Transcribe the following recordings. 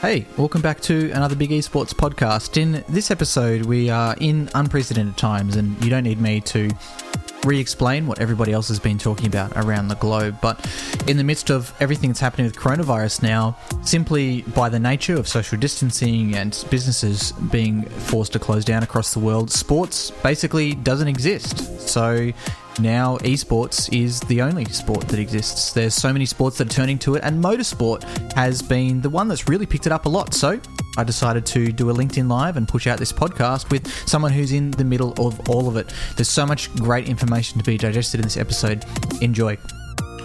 Hey, welcome back to another Big Esports podcast. In this episode, we are in unprecedented times, and you don't need me to re explain what everybody else has been talking about around the globe. But in the midst of everything that's happening with coronavirus now, simply by the nature of social distancing and businesses being forced to close down across the world, sports basically doesn't exist. So now esports is the only sport that exists. There's so many sports that are turning to it, and motorsport has been the one that's really picked it up a lot. So I decided to do a LinkedIn Live and push out this podcast with someone who's in the middle of all of it. There's so much great information to be digested in this episode. Enjoy.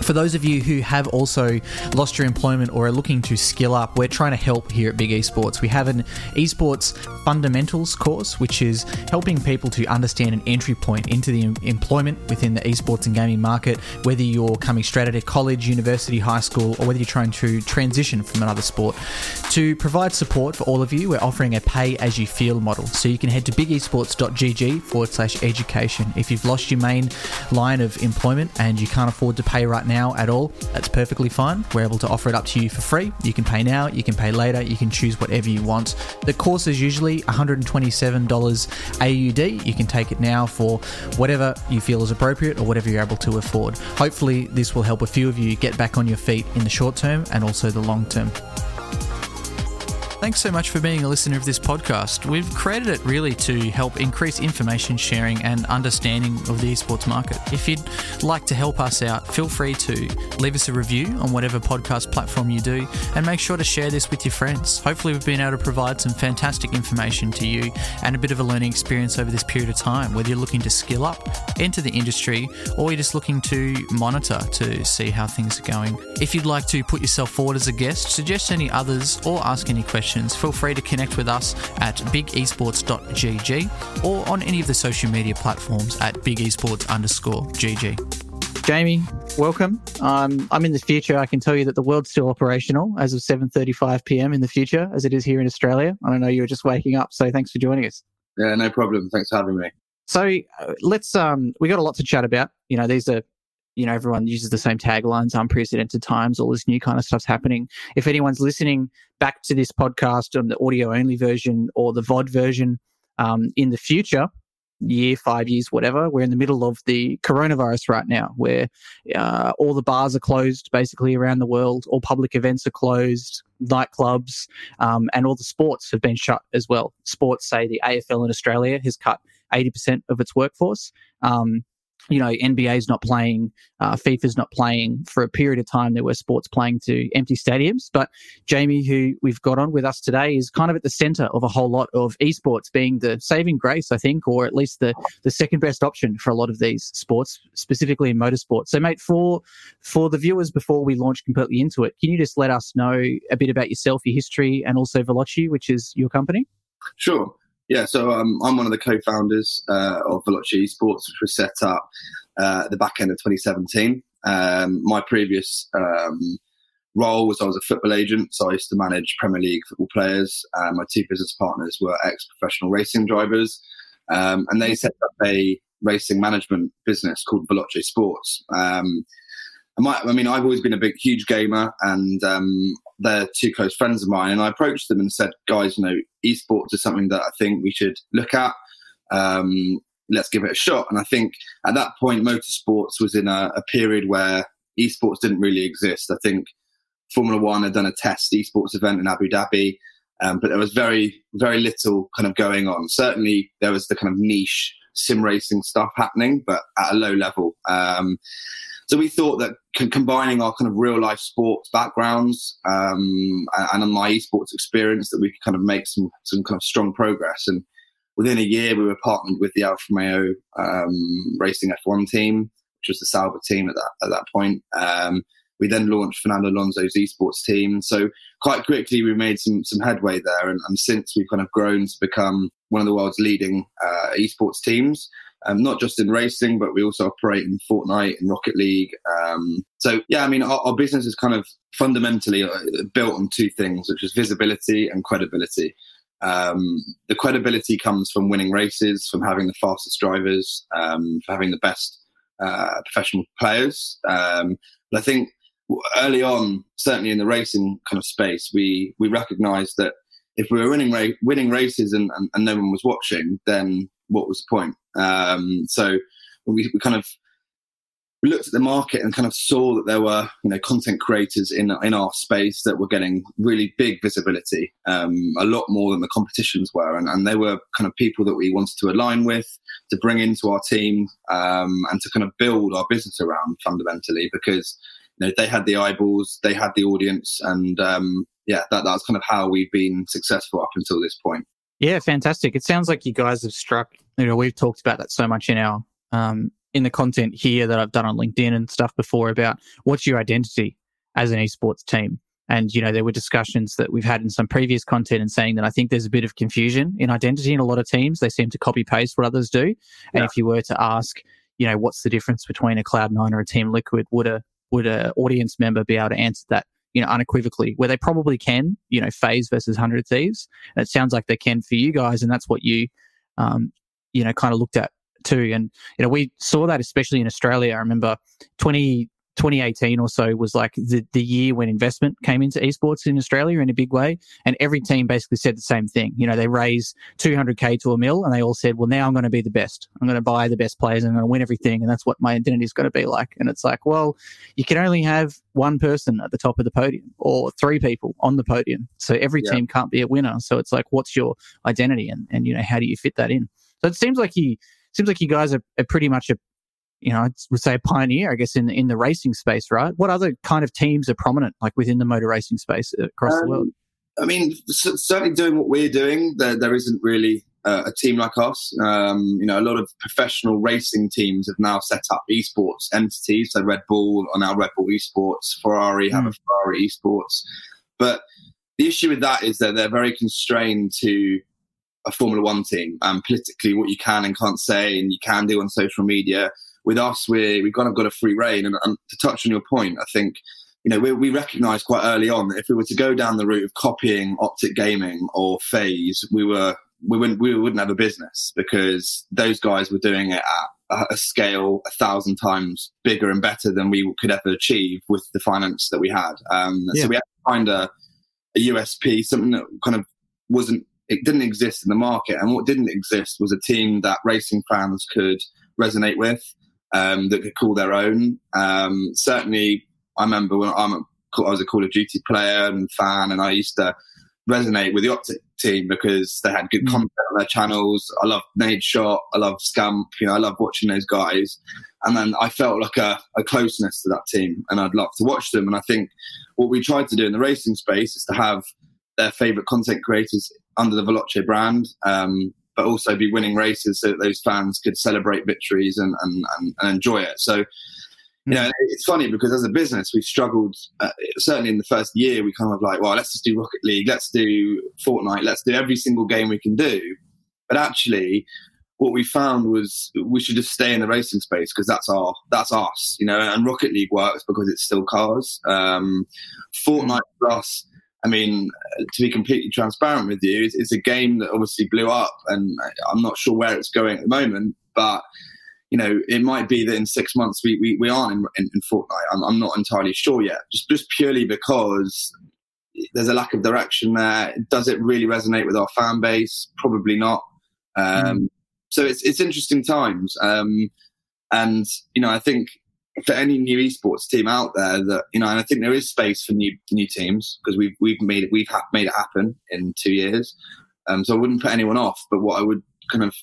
For those of you who have also lost your employment or are looking to skill up, we're trying to help here at Big Esports. We have an esports fundamentals course, which is helping people to understand an entry point into the employment within the esports and gaming market, whether you're coming straight out of college, university, high school, or whether you're trying to transition from another sport. To provide support for all of you, we're offering a pay as you feel model. So you can head to bigesports.gg forward slash education. If you've lost your main line of employment and you can't afford to pay right now, at all, that's perfectly fine. We're able to offer it up to you for free. You can pay now, you can pay later, you can choose whatever you want. The course is usually $127 AUD. You can take it now for whatever you feel is appropriate or whatever you're able to afford. Hopefully, this will help a few of you get back on your feet in the short term and also the long term. Thanks so much for being a listener of this podcast. We've created it really to help increase information sharing and understanding of the esports market. If you'd like to help us out, feel free to leave us a review on whatever podcast platform you do and make sure to share this with your friends. Hopefully, we've been able to provide some fantastic information to you and a bit of a learning experience over this period of time, whether you're looking to skill up, enter the industry, or you're just looking to monitor to see how things are going. If you'd like to put yourself forward as a guest, suggest any others, or ask any questions questions, feel free to connect with us at bigesports.gg or on any of the social media platforms at bigesports underscore gg. Jamie, welcome. Um, I'm in the future. I can tell you that the world's still operational as of 7:35 p.m. in the future, as it is here in Australia. I don't know you were just waking up, so thanks for joining us. Yeah, no problem. Thanks for having me. So uh, let's. Um, we got a lot to chat about. You know, these are you know, everyone uses the same taglines, unprecedented times, all this new kind of stuff's happening. If anyone's listening back to this podcast on the audio only version or the VOD version um, in the future, year, five years, whatever, we're in the middle of the coronavirus right now, where uh, all the bars are closed basically around the world, all public events are closed, nightclubs, um, and all the sports have been shut as well. Sports, say the AFL in Australia has cut 80% of its workforce. Um, you know, NBA's not playing, uh, FIFA's not playing for a period of time. There were sports playing to empty stadiums. But Jamie, who we've got on with us today, is kind of at the center of a whole lot of esports being the saving grace, I think, or at least the, the second best option for a lot of these sports, specifically in motorsport. So, mate, for for the viewers before we launch completely into it, can you just let us know a bit about yourself, your history, and also Veloce, which is your company? Sure. Yeah, so um, I'm one of the co-founders uh, of Veloce Esports, which was set up uh, at the back end of 2017. Um, my previous um, role was I was a football agent, so I used to manage Premier League football players. Uh, my two business partners were ex-professional racing drivers, um, and they set up a racing management business called Veloce Sports. Um, I mean, I've always been a big, huge gamer, and um, they're two close friends of mine. And I approached them and said, guys, you know, esports is something that I think we should look at. Um, let's give it a shot. And I think at that point, motorsports was in a, a period where esports didn't really exist. I think Formula One had done a test esports event in Abu Dhabi, um, but there was very, very little kind of going on. Certainly, there was the kind of niche sim racing stuff happening, but at a low level. Um, so we thought that c- combining our kind of real life sports backgrounds um, and, my esports experience, that we could kind of make some some kind of strong progress. And within a year, we were partnered with the Alfa Romeo um, Racing F1 team, which was the Sauber team at that at that point. Um, we then launched Fernando Alonso's esports team. So quite quickly, we made some some headway there, and, and since we've kind of grown to become one of the world's leading uh, esports teams um, not just in racing, but we also operate in Fortnite and Rocket League. Um, so yeah, I mean, our, our, business is kind of fundamentally uh, built on two things, which is visibility and credibility. Um, the credibility comes from winning races, from having the fastest drivers, um, for having the best uh, professional players. Um, but I think early on, certainly in the racing kind of space, we we recognised that if we were winning ra- winning races and, and, and, no one was watching, then what was the point? Um, so we, we kind of looked at the market and kind of saw that there were you know content creators in in our space that were getting really big visibility, um, a lot more than the competitions were, and, and they were kind of people that we wanted to align with, to bring into our team, um, and to kind of build our business around fundamentally because you know, they had the eyeballs, they had the audience, and um, yeah, that that's kind of how we've been successful up until this point. Yeah, fantastic. It sounds like you guys have struck. You know, we've talked about that so much in our um, in the content here that I've done on LinkedIn and stuff before about what's your identity as an esports team. And, you know, there were discussions that we've had in some previous content and saying that I think there's a bit of confusion in identity in a lot of teams. They seem to copy paste what others do. And yeah. if you were to ask, you know, what's the difference between a Cloud9 or a Team Liquid, would a would a audience member be able to answer that you know unequivocally where they probably can you know FaZe versus 100 thieves. And it sounds like they can for you guys and that's what you um you know kind of looked at too. And you know we saw that especially in australia. I remember 20 2018 or so was like the, the year when investment came into esports in Australia in a big way. And every team basically said the same thing. You know, they raised 200K to a mil and they all said, well, now I'm going to be the best. I'm going to buy the best players and I'm going to win everything. And that's what my identity is going to be like. And it's like, well, you can only have one person at the top of the podium or three people on the podium. So every yeah. team can't be a winner. So it's like, what's your identity? And, and, you know, how do you fit that in? So it seems like you, seems like you guys are, are pretty much a, you know, I would say a pioneer, I guess, in in the racing space, right? What other kind of teams are prominent, like within the motor racing space across um, the world? I mean, certainly doing what we're doing, there, there isn't really uh, a team like us. Um, you know, a lot of professional racing teams have now set up esports entities. So Red Bull on our Red Bull Esports, Ferrari have mm. a Ferrari Esports. But the issue with that is that they're very constrained to a Formula One team and politically what you can and can't say and you can do on social media with us, we we kind of got a free reign. And, and to touch on your point, I think you know, we, we recognised quite early on that if we were to go down the route of copying Optic Gaming or FaZe, we were we wouldn't we wouldn't have a business because those guys were doing it at a scale a thousand times bigger and better than we could ever achieve with the finance that we had. Um, yeah. So we had to find a, a USP, something that kind of wasn't it didn't exist in the market, and what didn't exist was a team that racing fans could resonate with um, that could call their own. Um, certainly, I remember when I'm a, I was a Call of Duty player and fan, and I used to resonate with the Optic team because they had good mm. content on their channels. I love Nadeshot, I love Scump, you know, I love watching those guys. And then I felt like a, a, closeness to that team, and I'd love to watch them. And I think what we tried to do in the racing space is to have their favorite content creators under the Veloce brand. Um, but also be winning races so that those fans could celebrate victories and, and, and, and enjoy it. So, you know, it's funny because as a business, we've struggled. Uh, certainly in the first year, we kind of like, well, let's just do Rocket League, let's do Fortnite, let's do every single game we can do. But actually, what we found was we should just stay in the racing space because that's our that's us, you know. And Rocket League works because it's still cars. Um, Fortnite for us I mean, to be completely transparent with you, it's, it's, a game that obviously blew up, and I'm not sure where it's going at the moment. But you know, it might be that in six months we we, we aren't in, in, in Fortnite. I'm, I'm not entirely sure yet. Just just purely because there's a lack of direction there. Does it really resonate with our fan base? Probably not. Um, mm. So it's it's interesting times, um, and you know, I think for any new esports team out there that you know, and I think there is space for new new teams because we've we've made it we've ha- made it happen in two years. Um, so I wouldn't put anyone off, but what I would kind of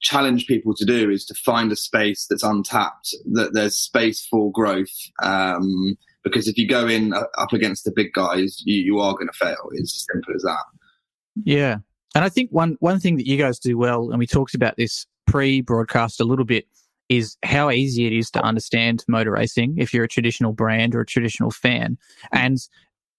challenge people to do is to find a space that's untapped, that there's space for growth. Um, because if you go in uh, up against the big guys, you, you are going to fail. It's as simple as that. Yeah, and I think one one thing that you guys do well, and we talked about this pre-broadcast a little bit, is how easy it is to understand motor racing if you're a traditional brand or a traditional fan. And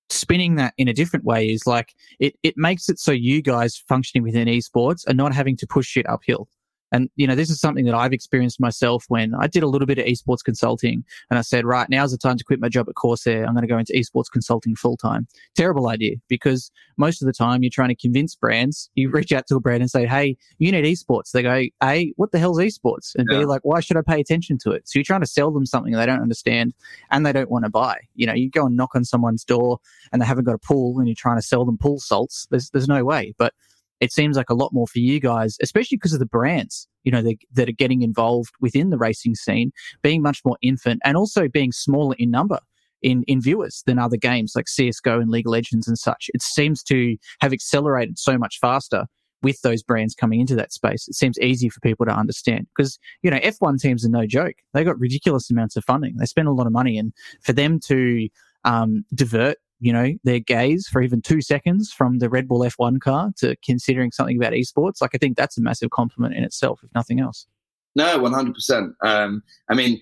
spinning that in a different way is like it, it makes it so you guys functioning within esports are not having to push it uphill. And, you know, this is something that I've experienced myself when I did a little bit of esports consulting and I said, right, now's the time to quit my job at Corsair. I'm going to go into esports consulting full time. Terrible idea because most of the time you're trying to convince brands. You reach out to a brand and say, hey, you need esports. They go, A, what the hell's esports? And yeah. B, like, why should I pay attention to it? So you're trying to sell them something they don't understand and they don't want to buy. You know, you go and knock on someone's door and they haven't got a pool and you're trying to sell them pool salts. There's, there's no way. But it seems like a lot more for you guys, especially because of the brands, you know, that are getting involved within the racing scene, being much more infant and also being smaller in number in, in viewers than other games like CSGO and League of Legends and such. It seems to have accelerated so much faster with those brands coming into that space. It seems easy for people to understand because, you know, F1 teams are no joke. They got ridiculous amounts of funding. They spend a lot of money and for them to um, divert you know, their gaze for even two seconds from the Red Bull F1 car to considering something about esports. Like, I think that's a massive compliment in itself, if nothing else. No, 100%. Um, I mean,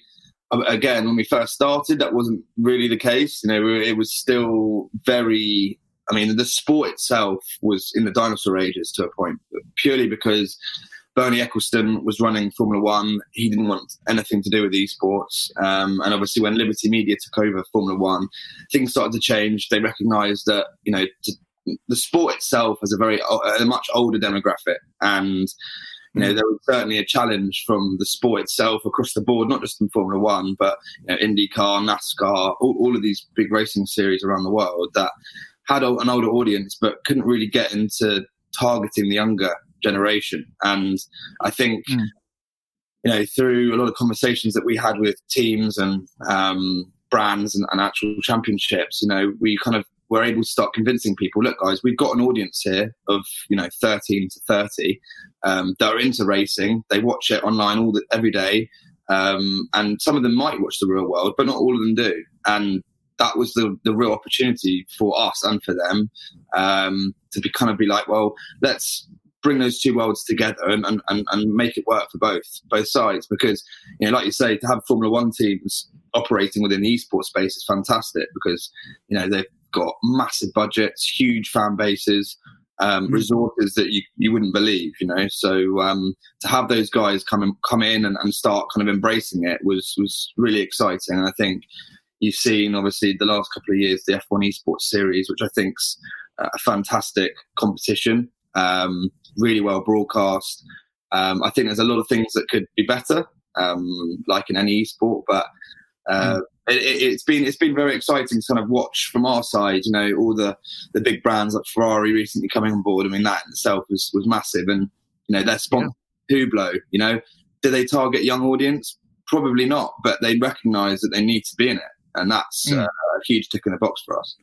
again, when we first started, that wasn't really the case. You know, it was still very, I mean, the sport itself was in the dinosaur ages to a point, purely because Bernie Ecclestone was running Formula One. He didn't want anything to do with esports. Um, and obviously, when Liberty Media took over Formula One, things started to change. They recognised that you know to, the sport itself has a very a much older demographic, and you know, hmm. there was certainly a challenge from the sport itself across the board, not just in Formula One, but you know, IndyCar, NASCAR, all, all, of these big racing series around the world that had an older audience, but couldn't really get into targeting the younger generation. And I think, mm. you know, through a lot of conversations that we had with teams and um, brands and, and actual championships, you know, we kind of were able to start convincing people, look, guys, we've got an audience here of, you know, 13 to 30 um, that are into racing. They watch it online all the, every day. Um, and some of them might watch the real world, but not all of them do. And that was the, the real opportunity for us and for them um, to be kind of be like, well, let's bring those two worlds together and, and, and make it work for both both sides because you know like you say to have formula one teams operating within the esports space is fantastic because you know they've got massive budgets huge fan bases um, mm-hmm. resources that you, you wouldn't believe you know? So um, to have those guys come in, come in and, and start kind of embracing it was was really exciting. And i think you've seen obviously the last couple of years the f1 esports series which i think's a fantastic competition. Um, really well broadcast. Um, I think there's a lot of things that could be better, um, like in any sport, but uh, mm. it, has been it's been very exciting to kind of watch from our side. You know, all the the big brands like Ferrari recently coming on board. I mean, that in itself was was massive, and you know, their sponsor yeah. Hublot. You know, do they target young audience? Probably not, but they recognise that they need to be in it, and that's mm. uh, a huge tick in the box for us.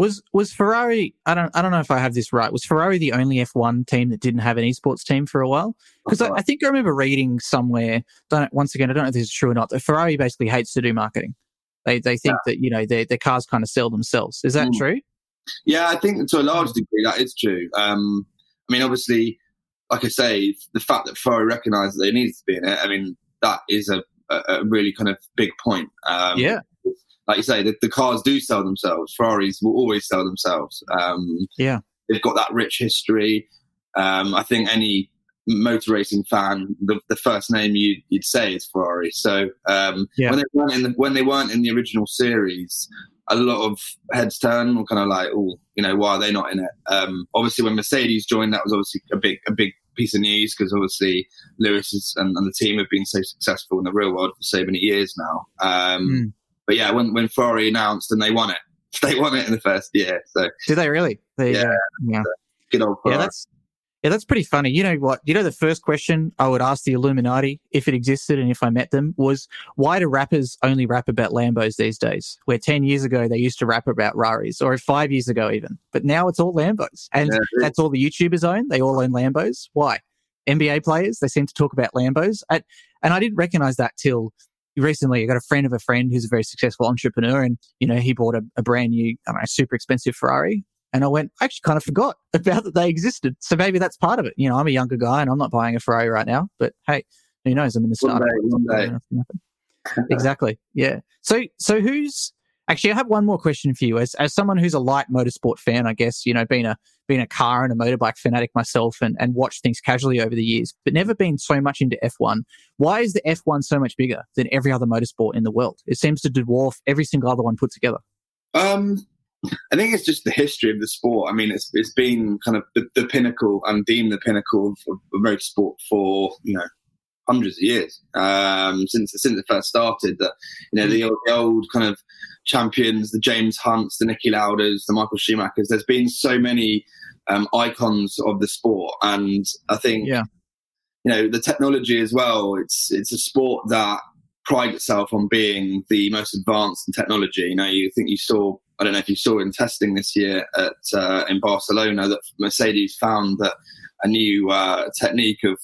Was was Ferrari? I don't I don't know if I have this right. Was Ferrari the only F1 team that didn't have an esports team for a while? Because I, I, think I remember reading somewhere. Don't, once again, I don't know if this is true or not. That Ferrari basically hates to do marketing. They they think yeah. that you know their their cars kind of sell themselves. Is that mm. true? Yeah, I think to a large degree that is true. Um, I mean, obviously, like I say, the fact that Ferrari recognised that they need to be in it. I mean, that is a, a really kind of big point. Um, yeah like you say, the, the, cars do sell themselves. Ferraris will always sell themselves. Um, yeah, they've got that rich history. Um, I think any motor racing fan, the, the first name you, would say is Ferrari. So um, yeah. when they weren't in the, when they weren't in the original series, a lot of heads turn or kind of like, oh, you know, why are they not in it? Um, obviously, when Mercedes joined, that was obviously a big a big piece of news because obviously Lewis is, and, and, the team have been so successful in the real world for so many years now. Um, mm. But yeah, when when Ferrari announced and they won it, they won it in the first year. So did they really? They, yeah, uh, yeah. Good old Ferrari. Yeah, that's yeah, that's pretty funny. You know what? You know the first question I would ask the Illuminati if it existed and if I met them was why do rappers only rap about Lambos these days? Where ten years ago they used to rap about Raris, or five years ago even, but now it's all Lambos, and yeah, that's all the YouTubers own. They all own Lambos. Why? NBA players they seem to talk about Lambos, and I didn't recognize that till recently I got a friend of a friend who's a very successful entrepreneur and, you know, he bought a, a brand new, I don't know, super expensive Ferrari. And I went, I actually kind of forgot about that they existed. So maybe that's part of it. You know, I'm a younger guy and I'm not buying a Ferrari right now, but hey, who knows? I'm in the startup. One day, one day. exactly. Yeah. So, so who's, Actually, I have one more question for you. As as someone who's a light motorsport fan, I guess you know, being a being a car and a motorbike fanatic myself, and and watched things casually over the years, but never been so much into F1. Why is the F1 so much bigger than every other motorsport in the world? It seems to dwarf every single other one put together. Um, I think it's just the history of the sport. I mean, it's it's been kind of the, the pinnacle and deemed the pinnacle of, of motorsport for you know hundreds of years um, since since it first started. That you know the old, the old, kind of champions, the James Hunts, the Niki Laudas, the Michael Schumachers. There's been so many um, icons of the sport, and I think yeah. you know the technology as well. It's it's a sport that prides itself on being the most advanced in technology. You know, you think you saw. I don't know if you saw in testing this year at uh, in Barcelona that Mercedes found that a new uh, technique of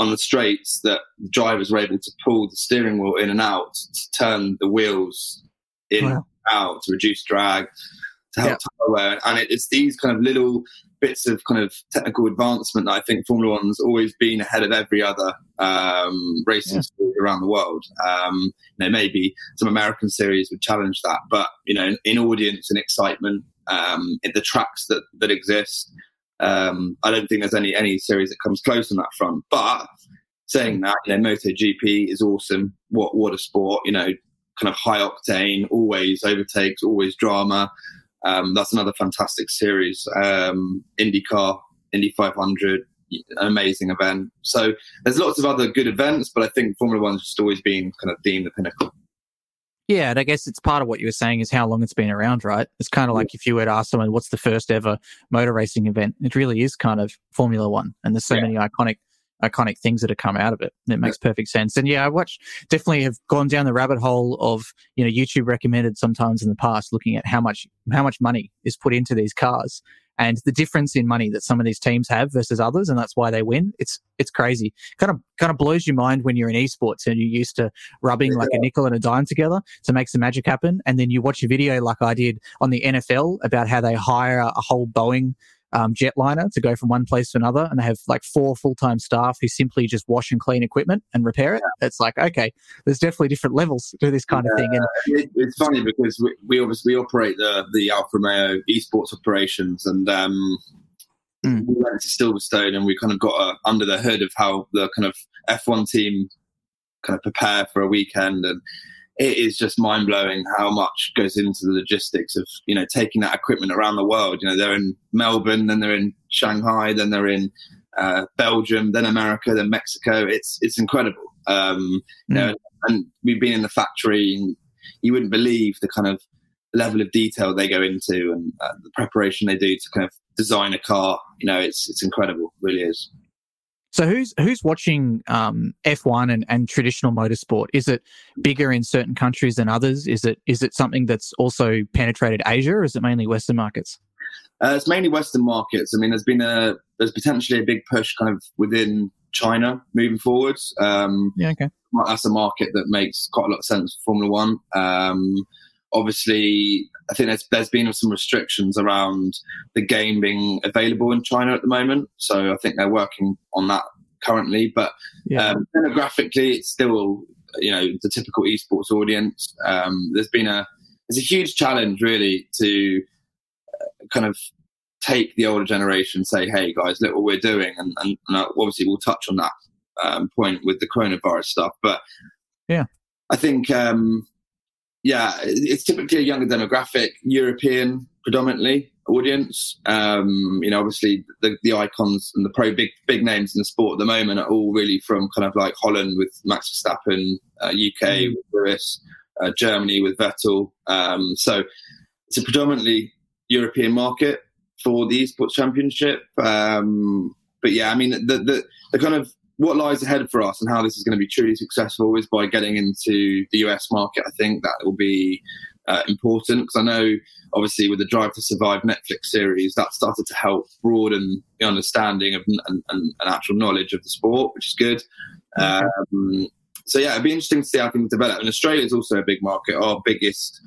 on the straights that the drivers were able to pull the steering wheel in and out to turn the wheels in wow. out to reduce drag to help tire wear. And it, it's these kind of little bits of kind of technical advancement that I think Formula One's always been ahead of every other um, racing yeah. sport around the world. Um, you know, maybe some American series would challenge that, but you know, in, in audience and excitement, um, in the tracks that that exist, um, I don't think there's any any series that comes close on that front. But saying that, you know, MotoGP is awesome. What what a sport! You know, kind of high octane, always overtakes, always drama. Um, that's another fantastic series. Um, IndyCar, Indy 500, an amazing event. So there's lots of other good events, but I think Formula One's just always been kind of deemed the pinnacle. Yeah, and I guess it's part of what you were saying is how long it's been around, right? It's kind of like if you were to ask someone what's the first ever motor racing event, it really is kind of Formula One, and there's so yeah. many iconic iconic things that have come out of it. And it makes perfect sense. And yeah, I watch definitely have gone down the rabbit hole of, you know, YouTube recommended sometimes in the past looking at how much how much money is put into these cars and the difference in money that some of these teams have versus others, and that's why they win. It's it's crazy. Kind of kind of blows your mind when you're in esports and you're used to rubbing like a nickel and a dime together to make some magic happen, and then you watch a video like I did on the NFL about how they hire a whole Boeing um, jetliner to go from one place to another, and they have like four full time staff who simply just wash and clean equipment and repair it. Yeah. It's like okay, there's definitely different levels to this kind yeah. of thing. And it, it's funny because we, we, obviously operate the the Alfa Romeo esports operations, and um, mm. we went to Silverstone, and we kind of got uh, under the hood of how the kind of F1 team kind of prepare for a weekend and it is just mind blowing how much goes into the logistics of you know taking that equipment around the world. You know, they're in Melbourne, then they're in Shanghai, then they're in uh, Belgium, then America, then Mexico. It's it's incredible. Um, you know, mm. and we've been in the factory, and you wouldn't believe the kind of level of detail they go into and uh, the preparation they do to kind of design a car. You know, it's it's incredible, it really is. So who's who's watching um, F1 and, and traditional motorsport? Is it bigger in certain countries than others? Is it is it something that's also penetrated Asia, or is it mainly Western markets? Uh, it's mainly Western markets. I mean, there's been a there's potentially a big push kind of within China moving forwards. Um, yeah, okay. That's a market that makes quite a lot of sense for Formula One. Um, obviously, I think there's, there's been some restrictions around the game being available in China at the moment. So I think they're working on that currently. But yeah. um, demographically, it's still you know the typical esports audience. Um, there's been a there's a huge challenge really to uh, kind of take the older generation, say, "Hey guys, look what we're doing," and, and, and obviously we'll touch on that um, point with the coronavirus stuff. But yeah, I think um, yeah, it's typically a younger demographic, European predominantly audience. Um, you know, obviously the, the icons and the pro big big names in the sport at the moment are all really from kind of like Holland with Max Verstappen, uh, UK mm. with Lewis, uh, Germany with Vettel. Um, so it's a predominantly European market for the esports championship. Um, but yeah, I mean the, the the kind of what lies ahead for us and how this is going to be truly successful is by getting into the US market. I think that will be uh, important because I know, obviously, with the Drive to Survive Netflix series, that started to help broaden the understanding of and, and actual knowledge of the sport, which is good. Um, so yeah, it'd be interesting to see how things develop. And Australia is also a big market. Our biggest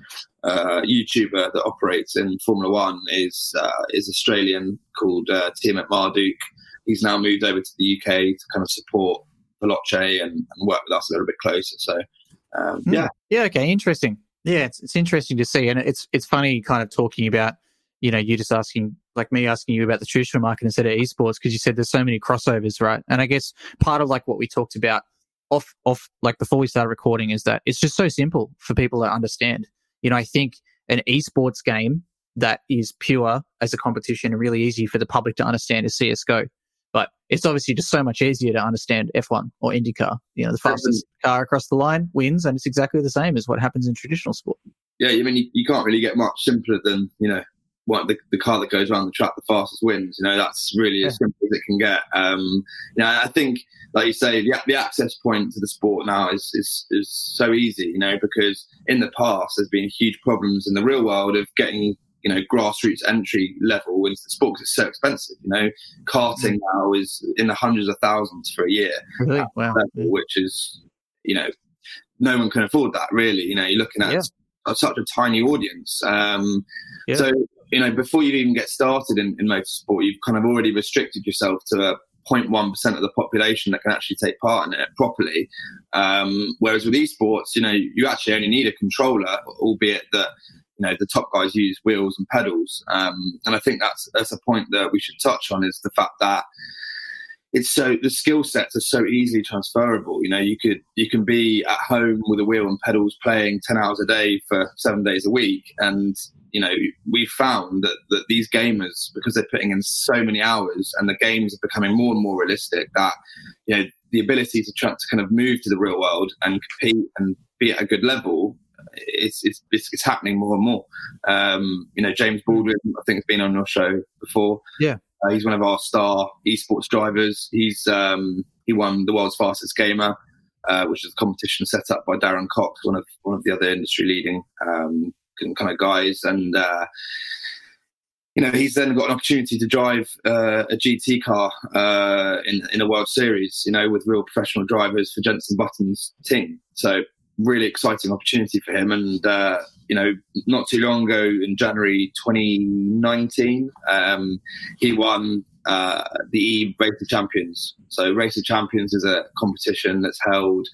uh, YouTuber that operates in Formula One is uh, is Australian called uh, Tiametmarduk he's now moved over to the UK to kind of support Veloce and, and work with us a little bit closer. So, um, mm. yeah. Yeah, okay, interesting. Yeah, it's it's interesting to see, and it's it's funny kind of talking about you know you just asking like me asking you about the traditional market instead of esports because you said there's so many crossovers, right? And I guess part of like what we talked about off off like before we started recording is that it's just so simple for people to understand. You know, I think an esports game that is pure as a competition and really easy for the public to understand is CSGO. But it's obviously just so much easier to understand F1 or IndyCar. You know, the fastest car across the line wins, and it's exactly the same as what happens in traditional sport. Yeah, I mean, you, you can't really get much simpler than, you know, what the, the car that goes around the track the fastest wins. You know, that's really yeah. as simple as it can get. Um, you know, I think, like you say, the, the access point to the sport now is, is, is so easy, you know, because in the past there's been huge problems in the real world of getting you know grassroots entry level into the sport because it's so expensive. You know, karting mm. now is in the hundreds of thousands for a year, really? wow. level, which is you know no one can afford that. Really, you know, you're looking at yeah. such a tiny audience. Um, yeah. So you know, before you even get started in, in motorsport, you've kind of already restricted yourself to a 0.1% of the population that can actually take part in it properly. Um, whereas with esports, you know, you actually only need a controller, albeit that know the top guys use wheels and pedals. Um, and i think that's that's a point that we should touch on is the fact that it's so the skill sets are so easily transferable. You know you could you can be at home with a wheel and pedals playing 10 hours a day for seven days a week. And you know we found that, that these gamers because they're putting in so many hours and the games are becoming more and more realistic that you know the ability to try to kind of move to the real world and compete and be at a good level it's, it's, it's, it's happening more and more. Um, you know, James Baldwin, I think, has been on your show before. Yeah. Uh, he's one of our star esports drivers. He's um, he won the world's fastest gamer, uh, which is a competition set up by Darren Cox, one of one of the other industry leading um, kind of guys, and uh, you know he's then got an opportunity to drive uh, a GT car uh, in in a World Series, you know, with real professional drivers for Jenson Button's team. So really exciting opportunity for him. And, uh, you know, not too long ago in January 2019, um, he won uh, the E Race of Champions. So, Race of Champions is a competition that's held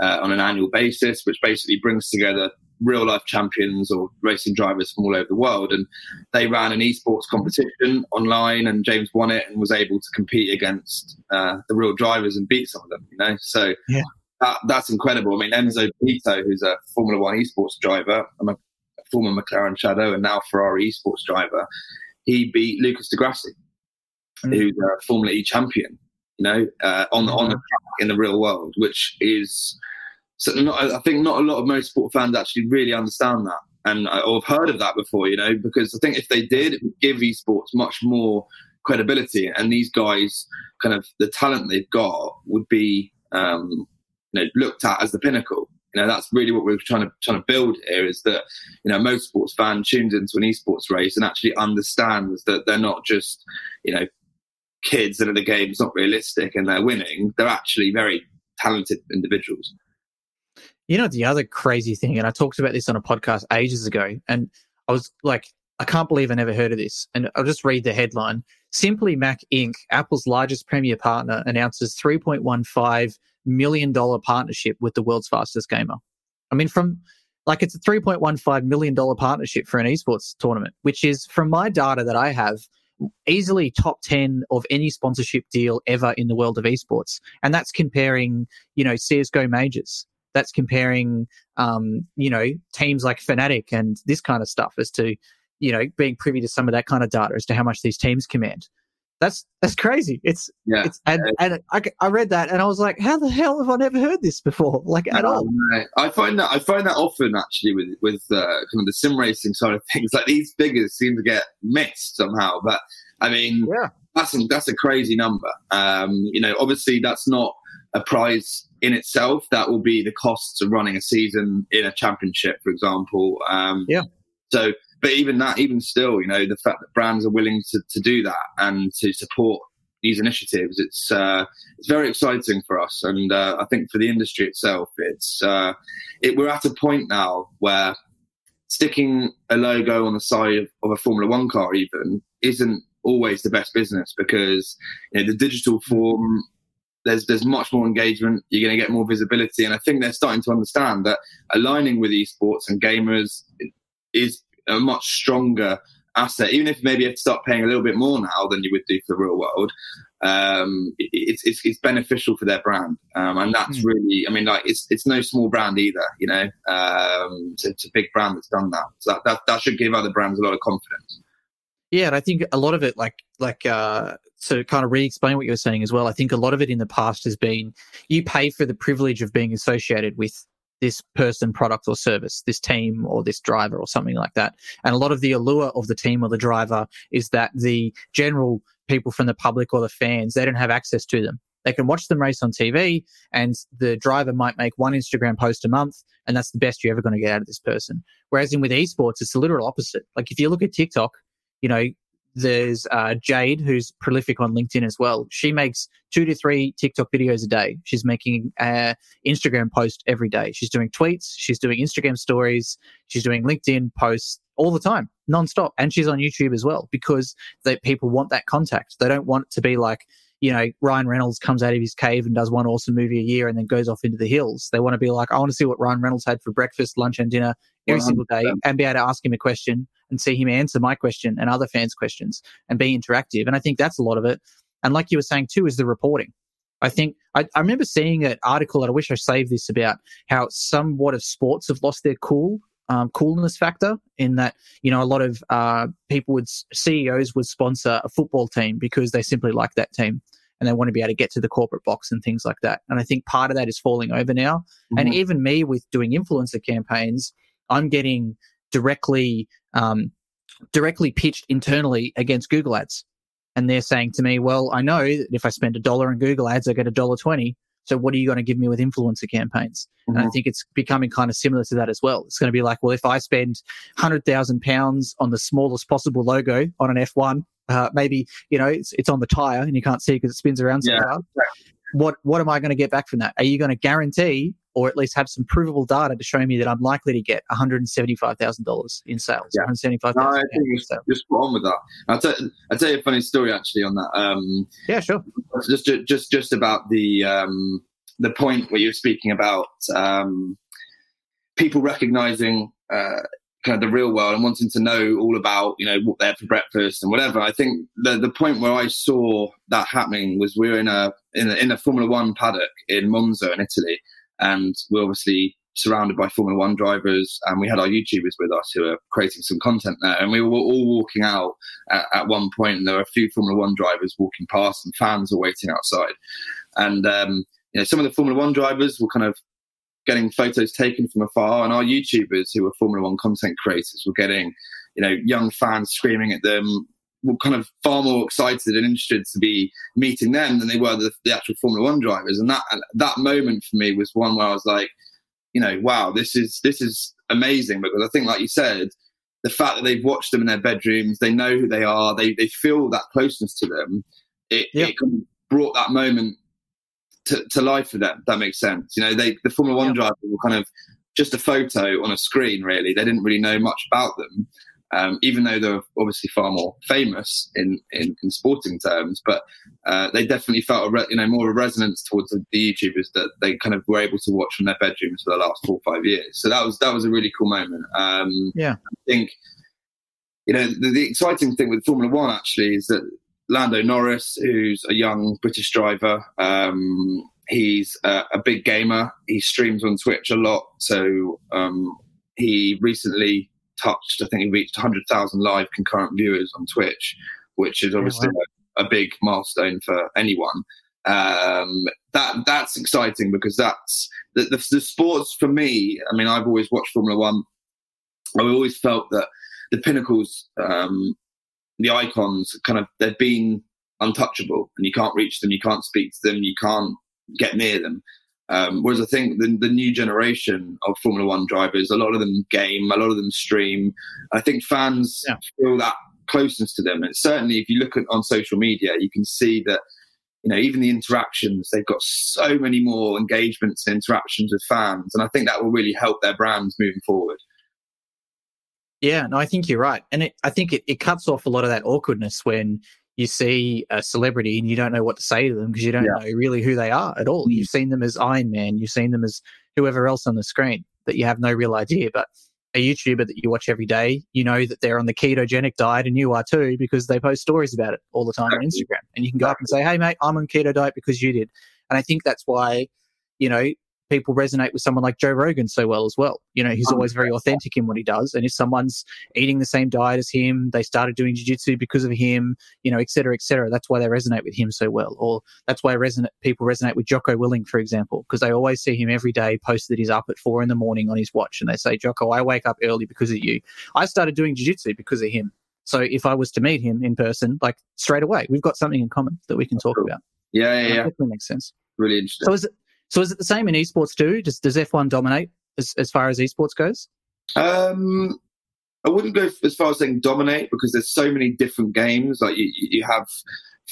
uh, on an annual basis, which basically brings together real life champions or racing drivers from all over the world. And they ran an esports competition online, and James won it and was able to compete against uh, the real drivers and beat some of them. You know, so yeah that, that's incredible. I mean, Enzo Bonito, who's a Formula One esports driver, I'm a former McLaren Shadow and now Ferrari esports driver, he beat Lucas di Grassi, mm. who's a Formula E champion. You know, uh, on the on the track in the real world, which is so not, I think not a lot of motorsport fans actually really understand that and or have heard of that before. You know, because I think if they did, it would give esports much more credibility, and these guys, kind of the talent they've got, would be um, you know, looked at as the pinnacle. You know, that's really what we're trying to trying to build here is that, you know, most sports fan tunes into an esports race and actually understands that they're not just, you know, kids that are the game's not realistic and they're winning. They're actually very talented individuals. You know, the other crazy thing, and I talked about this on a podcast ages ago, and I was like, I can't believe I never heard of this. And I'll just read the headline. Simply Mac Inc., Apple's largest premier partner, announces 3.15 million dollar partnership with the world's fastest gamer. I mean, from like it's a $3.15 million partnership for an esports tournament, which is from my data that I have easily top 10 of any sponsorship deal ever in the world of esports. And that's comparing, you know, CSGO majors. That's comparing, um, you know, teams like Fnatic and this kind of stuff as to, you know, being privy to some of that kind of data as to how much these teams command. That's that's crazy. It's yeah. It's, and, and I, I read that and I was like, how the hell have I never heard this before? Like at all. I find that I find that often actually with with uh, kind of the sim racing side of things. Like these figures seem to get missed somehow. But I mean, yeah, that's a, that's a crazy number. Um, you know, obviously that's not a prize in itself. That will be the costs of running a season in a championship, for example. Um, yeah. So but even that, even still, you know, the fact that brands are willing to, to do that and to support these initiatives, it's uh, it's very exciting for us, and uh, I think for the industry itself, it's uh, it, we're at a point now where sticking a logo on the side of, a Formula One car even isn't always the best business because you know, the digital form there's there's much more engagement. You're going to get more visibility, and I think they're starting to understand that aligning with esports and gamers is a much stronger asset. Even if maybe you have to start paying a little bit more now than you would do for the real world, um, it's, it's, it's beneficial for their brand, um, and that's mm. really. I mean, like it's it's no small brand either. You know, um, it's, it's, a big brand that's done that. So that, that that should give other brands a lot of confidence. Yeah, and I think a lot of it, like like uh, to kind of re-explain what you were saying as well, I think a lot of it in the past has been you pay for the privilege of being associated with this person, product or service, this team or this driver or something like that. And a lot of the allure of the team or the driver is that the general people from the public or the fans, they don't have access to them. They can watch them race on TV and the driver might make one Instagram post a month and that's the best you're ever going to get out of this person. Whereas in with esports, it's the literal opposite. Like if you look at TikTok, you know, there's uh, Jade, who's prolific on LinkedIn as well. She makes two to three TikTok videos a day. She's making an Instagram post every day. She's doing tweets. She's doing Instagram stories. She's doing LinkedIn posts all the time, nonstop. And she's on YouTube as well because they, people want that contact. They don't want it to be like, you know, Ryan Reynolds comes out of his cave and does one awesome movie a year and then goes off into the hills. They want to be like, I want to see what Ryan Reynolds had for breakfast, lunch, and dinner every 100%. single day and be able to ask him a question and see him answer my question and other fans' questions and be interactive. And I think that's a lot of it. And like you were saying too, is the reporting. I think I, I remember seeing an article, and I wish I saved this about how somewhat of sports have lost their cool um, coolness factor in that you know a lot of uh, people would CEOs would sponsor a football team because they simply like that team and they want to be able to get to the corporate box and things like that. And I think part of that is falling over now. Mm-hmm. And even me with doing influencer campaigns, I'm getting directly um, directly pitched internally against Google Ads. And they're saying to me, well, I know that if I spend a dollar in Google Ads, I get a dollar 20. So what are you going to give me with influencer campaigns? Mm-hmm. And I mm-hmm. think it's becoming kind of similar to that as well. It's going to be like, well, if I spend hundred thousand pounds on the smallest possible logo on an F1, uh, maybe you know it's, it's on the tire and you can't see because it spins around so yeah. hard. What what am I going to get back from that? Are you going to guarantee or at least have some provable data to show me that I'm likely to get $175,000 in sales. Yeah. 175,000 no, I think you're, spot on with that. I'll tell, I'll tell you a funny story actually on that. Um, yeah, sure. Just, just, just about the, um, the point where you're speaking about um, people recognizing uh, kind of the real world and wanting to know all about you know what they had for breakfast and whatever. I think the the point where I saw that happening was we were in a in a, in a Formula One paddock in Monza in Italy, and we're obviously surrounded by Formula One drivers, and we had our YouTubers with us who are creating some content there. And we were all walking out at, at one point, and there were a few Formula One drivers walking past, and fans were waiting outside. And um, you know, some of the Formula One drivers were kind of getting photos taken from afar, and our YouTubers who were Formula One content creators were getting, you know, young fans screaming at them, were kind of far more excited and interested to be meeting them than they were the, the actual Formula One drivers. And that that moment for me was one where I was like, you know, wow, this is this is amazing because I think, like you said, the fact that they've watched them in their bedrooms, they know who they are, they they feel that closeness to them. It, it kind of brought that moment to, to life for them. That makes sense. You know, they the Formula One drivers were kind of just a photo on a screen. Really, they didn't really know much about them um, even though they're obviously far more famous in, in, in sporting terms, but uh, they definitely felt a re- you know more of a resonance towards the, the, YouTubers that they kind of were able to watch from their bedrooms for the last four or five years. So that was that was a really cool moment. Um, yeah, I think you know the, the exciting thing with Formula One actually is that Lando Norris, who's a young British driver. Um, he's a, a, big gamer. He streams on Twitch a lot. So um, he recently touched. I think he reached 100,000 live concurrent viewers on Twitch, which is obviously a, a, big milestone for anyone. Um, that that's exciting because that's the, the, the sports for me. I mean, I've always watched Formula One. I've always felt that the pinnacles, um, the icons, kind of they've been untouchable, and you can't reach them, you can't speak to them, you can't get near them. Um, whereas I think the, the, new generation of Formula One drivers, a lot of them game, a lot of them stream. I think fans yeah. feel that closeness to them. And certainly, if you look at on social media, you can see that you know even the interactions they've got so many more engagements and interactions with fans, and I think that will really help their brands moving forward. Yeah, no, I think you're right, and it, I think it, it cuts off a lot of that awkwardness when you see a celebrity and you don't know what to say to them because you don't yeah. know really who they are at all. Mm. You've seen them as Iron Man, you've seen them as whoever else on the screen that you have no real idea. But a YouTuber that you watch every day, you know that they're on the ketogenic diet and you are too because they post stories about it all the time on Instagram. And you can go up and say, Hey mate, I'm on keto diet because you did. And I think that's why, you know, people resonate with someone like Joe Rogan so well as well. You know, he's always very authentic in what he does. And if someone's eating the same diet as him, they started doing jiu-jitsu because of him, you know, et cetera, et cetera. That's why they resonate with him so well. Or that's why resonate, people resonate with Jocko Willink, for example, because they always see him every day post that he's up at four in the morning on his watch. And they say, Jocko, I wake up early because of you. I started doing jiu-jitsu because of him. So if I was to meet him in person, like straight away, we've got something in common that we can talk about. Yeah, yeah, yeah. That makes sense. Really interesting. So is it, so is it the same in esports too? Does does F1 dominate as, as far as esports goes? Um, I wouldn't go as far as saying dominate because there's so many different games. Like you, you have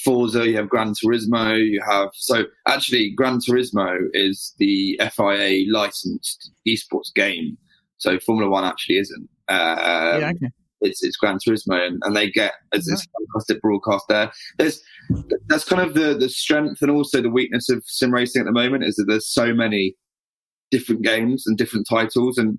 Forza, you have Gran Turismo, you have so actually Gran Turismo is the FIA licensed esports game. So Formula One actually isn't. Um, yeah, okay it's it's Gran Turismo, and, and they get as this fantastic broadcast there. There's that's kind of the the strength and also the weakness of sim racing at the moment is that there's so many different games and different titles, and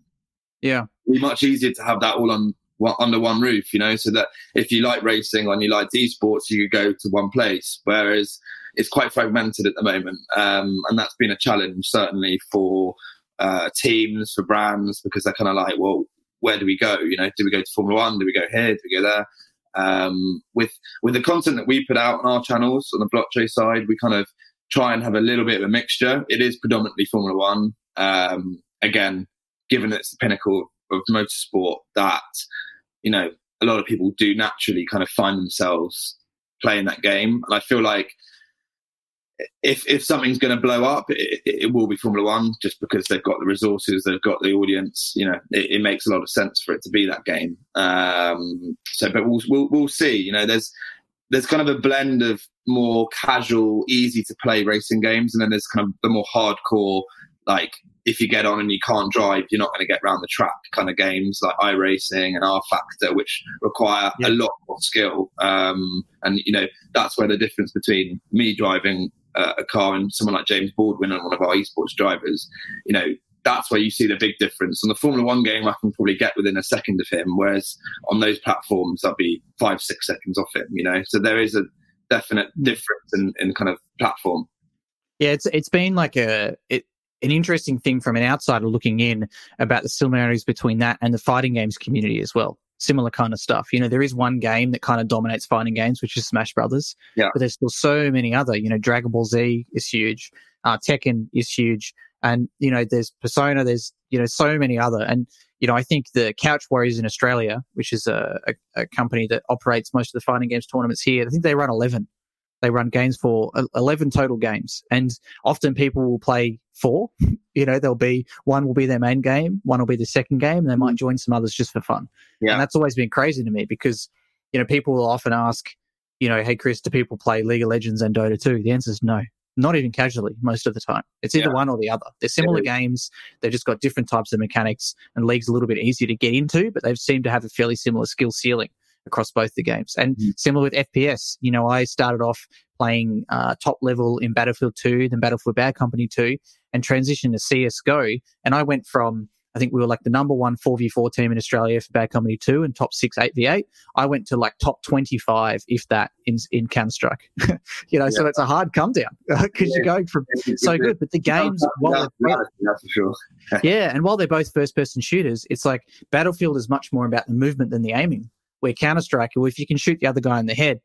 yeah, be much easier to have that all on under one roof, you know, so that if you like racing and you like esports, you could go to one place. Whereas it's quite fragmented at the moment, um, and that's been a challenge certainly for uh, teams, for brands, because they're kind of like, well, where do we go? You know, do we go to Formula One? Do we go here? Do we go there? Um, with with the content that we put out on our channels on the blockchain side, we kind of try and have a little bit of a mixture. It is predominantly Formula One. Um, again, given it's the pinnacle of motorsport, that you know a lot of people do naturally kind of find themselves playing that game, and I feel like if if something's going to blow up, it, it, will be Formula One, just because they've got the resources, they've got the audience. You know, it, it makes a lot of sense for it to be that game. Um, so, but we'll, we'll we'll see. You know, there's there's kind of a blend of more casual, easy to play racing games, and then there's kind of the more hardcore, like if you get on and you can't drive, you're not going to get around the track kind of games like iRacing and rFactor, which require yeah. a lot more skill. Um, and you know that's where the difference between me driving uh, a car and someone like James Baldwin and one of our esports drivers, you know, that's where you see the big difference. On the Formula One game, I can probably get within a second of him, whereas on those platforms, I'll be five, six seconds off him, you know. So there is a definite mm. difference in, in kind of platform. Yeah, it's it's been like a it, an interesting thing from an outsider looking in about the similarities between that and the fighting games community as well similar kind of stuff. You know, there is one game that kind of dominates fighting games, which is Smash Brothers. Yeah. But there's still so many other. You know, Dragon Ball Z is huge. Uh, Tekken is huge, and you know, there's Persona. There's you know, so many other. And you know, I think the Couch Warriors in Australia, which is a, a, a company that operates most of the fighting games tournaments here, I think they run eleven. They run games for 11 total games. And often people will play four. You know, there'll be one will be their main game, one will be the second game, and they might mm. join some others just for fun. Yeah. And that's always been crazy to me because, you know, people will often ask, you know, hey, Chris, do people play League of Legends and Dota 2? The answer is no. Not even casually, most of the time. It's either yeah. one or the other. They're similar games. They've just got different types of mechanics, and League's a little bit easier to get into, but they seem to have a fairly similar skill ceiling across both the games. And mm. similar with FPS, you know, I started off playing uh, top level in Battlefield 2, then Battlefield Bad Company 2, and transitioned to CSGO. And I went from, I think we were like the number one 4v4 team in Australia for Bad Company 2 and top six 8v8. I went to like top 25, if that, in, in Counter Strike. you know, yeah. so it's a hard come down because yeah. you're going from so good. But the games, while sure. yeah. And while they're both first person shooters, it's like Battlefield is much more about the movement than the aiming. Where Counter Strike, well, if you can shoot the other guy in the head,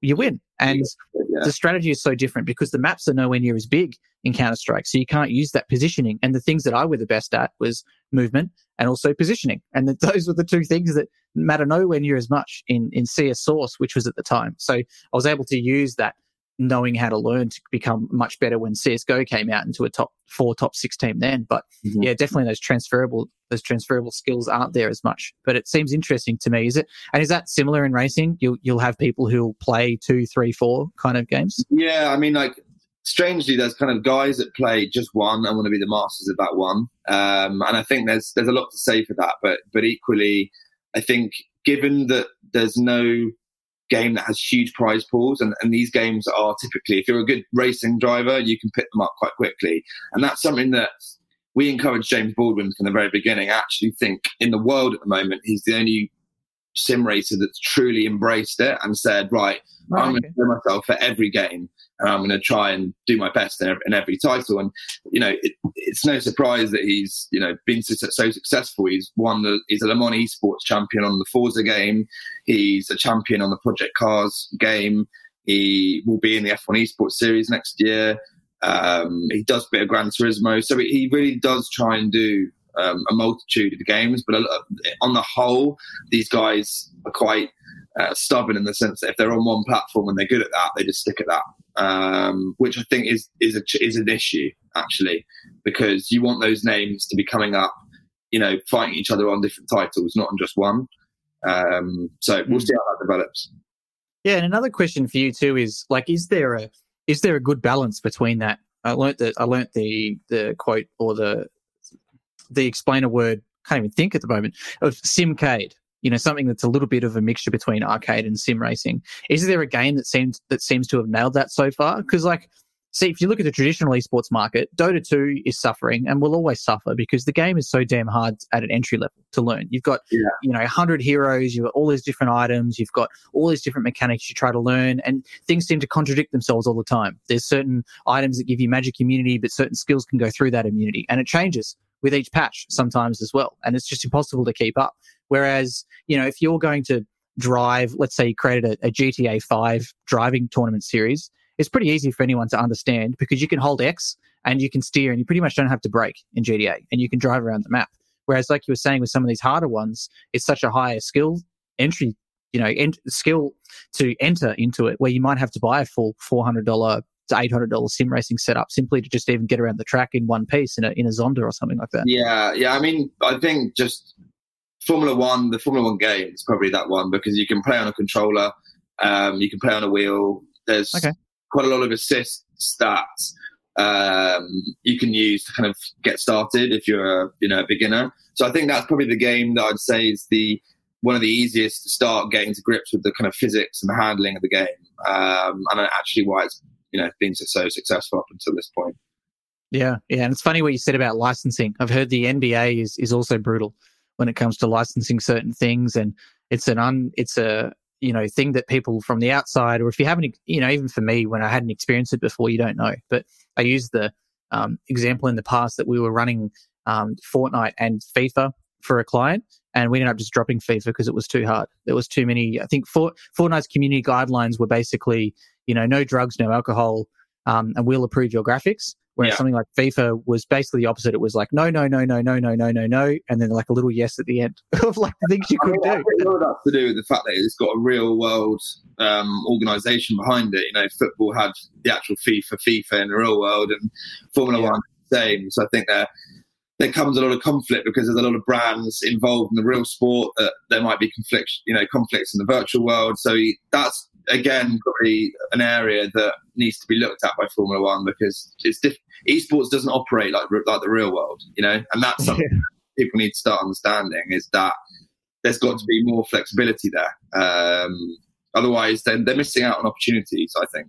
you win. And yeah. the strategy is so different because the maps are nowhere near as big in Counter Strike. So you can't use that positioning. And the things that I were the best at was movement and also positioning. And the, those were the two things that matter nowhere near as much in, in CS Source, which was at the time. So I was able to use that knowing how to learn to become much better when CSGO came out into a top four, top six team then. But mm-hmm. yeah, definitely those transferable those transferable skills aren't there as much. But it seems interesting to me. Is it and is that similar in racing? You'll you'll have people who'll play two, three, four kind of games? Yeah, I mean like strangely there's kind of guys that play just one and want to be the masters of that one. Um, and I think there's there's a lot to say for that. But but equally I think given that there's no game that has huge prize pools, and, and these games are typically, if you're a good racing driver, you can pick them up quite quickly, and that's something that we encourage James Baldwin from the very beginning. I actually think in the world at the moment, he's the only sim racer that's truly embraced it and said, right, right I'm okay. going to do myself for every game and I'm going to try and do my best in every, in every title. And, you know, it, it's no surprise that he's, you know, been so, so successful. He's won the, he's a Le Mans esports champion on the Forza game. He's a champion on the Project Cars game. He will be in the F1 esports series next year. Um, he does a bit of Gran Turismo. So he really does try and do um, a multitude of games, but on the whole, these guys are quite uh, stubborn in the sense that if they're on one platform and they're good at that, they just stick at that. Um, which I think is is a, is an issue actually, because you want those names to be coming up, you know, fighting each other on different titles, not on just one. Um, so we'll see how that develops. Yeah, and another question for you too is like, is there a is there a good balance between that? I learnt that I learnt the the quote or the the explainer word, can't even think at the moment, of simcade. You know, something that's a little bit of a mixture between arcade and sim racing. Is there a game that seems that seems to have nailed that so far? Because like see, if you look at the traditional esports market, Dota 2 is suffering and will always suffer because the game is so damn hard at an entry level to learn. You've got, yeah. you know, 100 heroes, you've got all these different items, you've got all these different mechanics you try to learn, and things seem to contradict themselves all the time. There's certain items that give you magic immunity, but certain skills can go through that immunity, and it changes with each patch sometimes as well. And it's just impossible to keep up. Whereas, you know, if you're going to drive, let's say you created a, a GTA 5 driving tournament series, it's pretty easy for anyone to understand because you can hold X and you can steer and you pretty much don't have to brake in GTA and you can drive around the map. Whereas, like you were saying with some of these harder ones, it's such a higher skill entry, you know, ent- skill to enter into it where you might have to buy a full $400 to $800 sim racing setup simply to just even get around the track in one piece in a, in a Zonda or something like that. Yeah. Yeah. I mean, I think just Formula One, the Formula One game is probably that one because you can play on a controller, um, you can play on a wheel. There's okay quite a lot of assists that um, you can use to kind of get started if you're a you know a beginner. So I think that's probably the game that I'd say is the one of the easiest to start getting to grips with the kind of physics and the handling of the game, um, and actually why it's you know been so, so successful up until this point. Yeah, yeah, and it's funny what you said about licensing. I've heard the NBA is is also brutal when it comes to licensing certain things, and it's an un it's a you know thing that people from the outside or if you haven't you know even for me when i hadn't experienced it before you don't know. But i used the um, example in the past that we were running um, fortnite and fifa for a client and we ended up just dropping fifa because it was too hard. There was too many i think Fort, fortnite's community guidelines were basically you know no drugs no alcohol um, and we'll approve your graphics Whereas yeah. something like FIFA was basically the opposite. It was like no, no, no, no, no, no, no, no, no, and then like a little yes at the end of like the things you could I mean, do. That's to do with the fact that it's got a real world um, organisation behind it. You know, football had the actual FIFA, FIFA in the real world, and Formula yeah. One the same. So I think there there comes a lot of conflict because there's a lot of brands involved in the real sport that there might be conflict, you know, conflicts in the virtual world. So that's again probably an area that needs to be looked at by Formula One because it's diff- esports doesn't operate like like the real world, you know, and that's something yeah. people need to start understanding is that there's got to be more flexibility there. Um, otherwise, then they're missing out on opportunities. I think,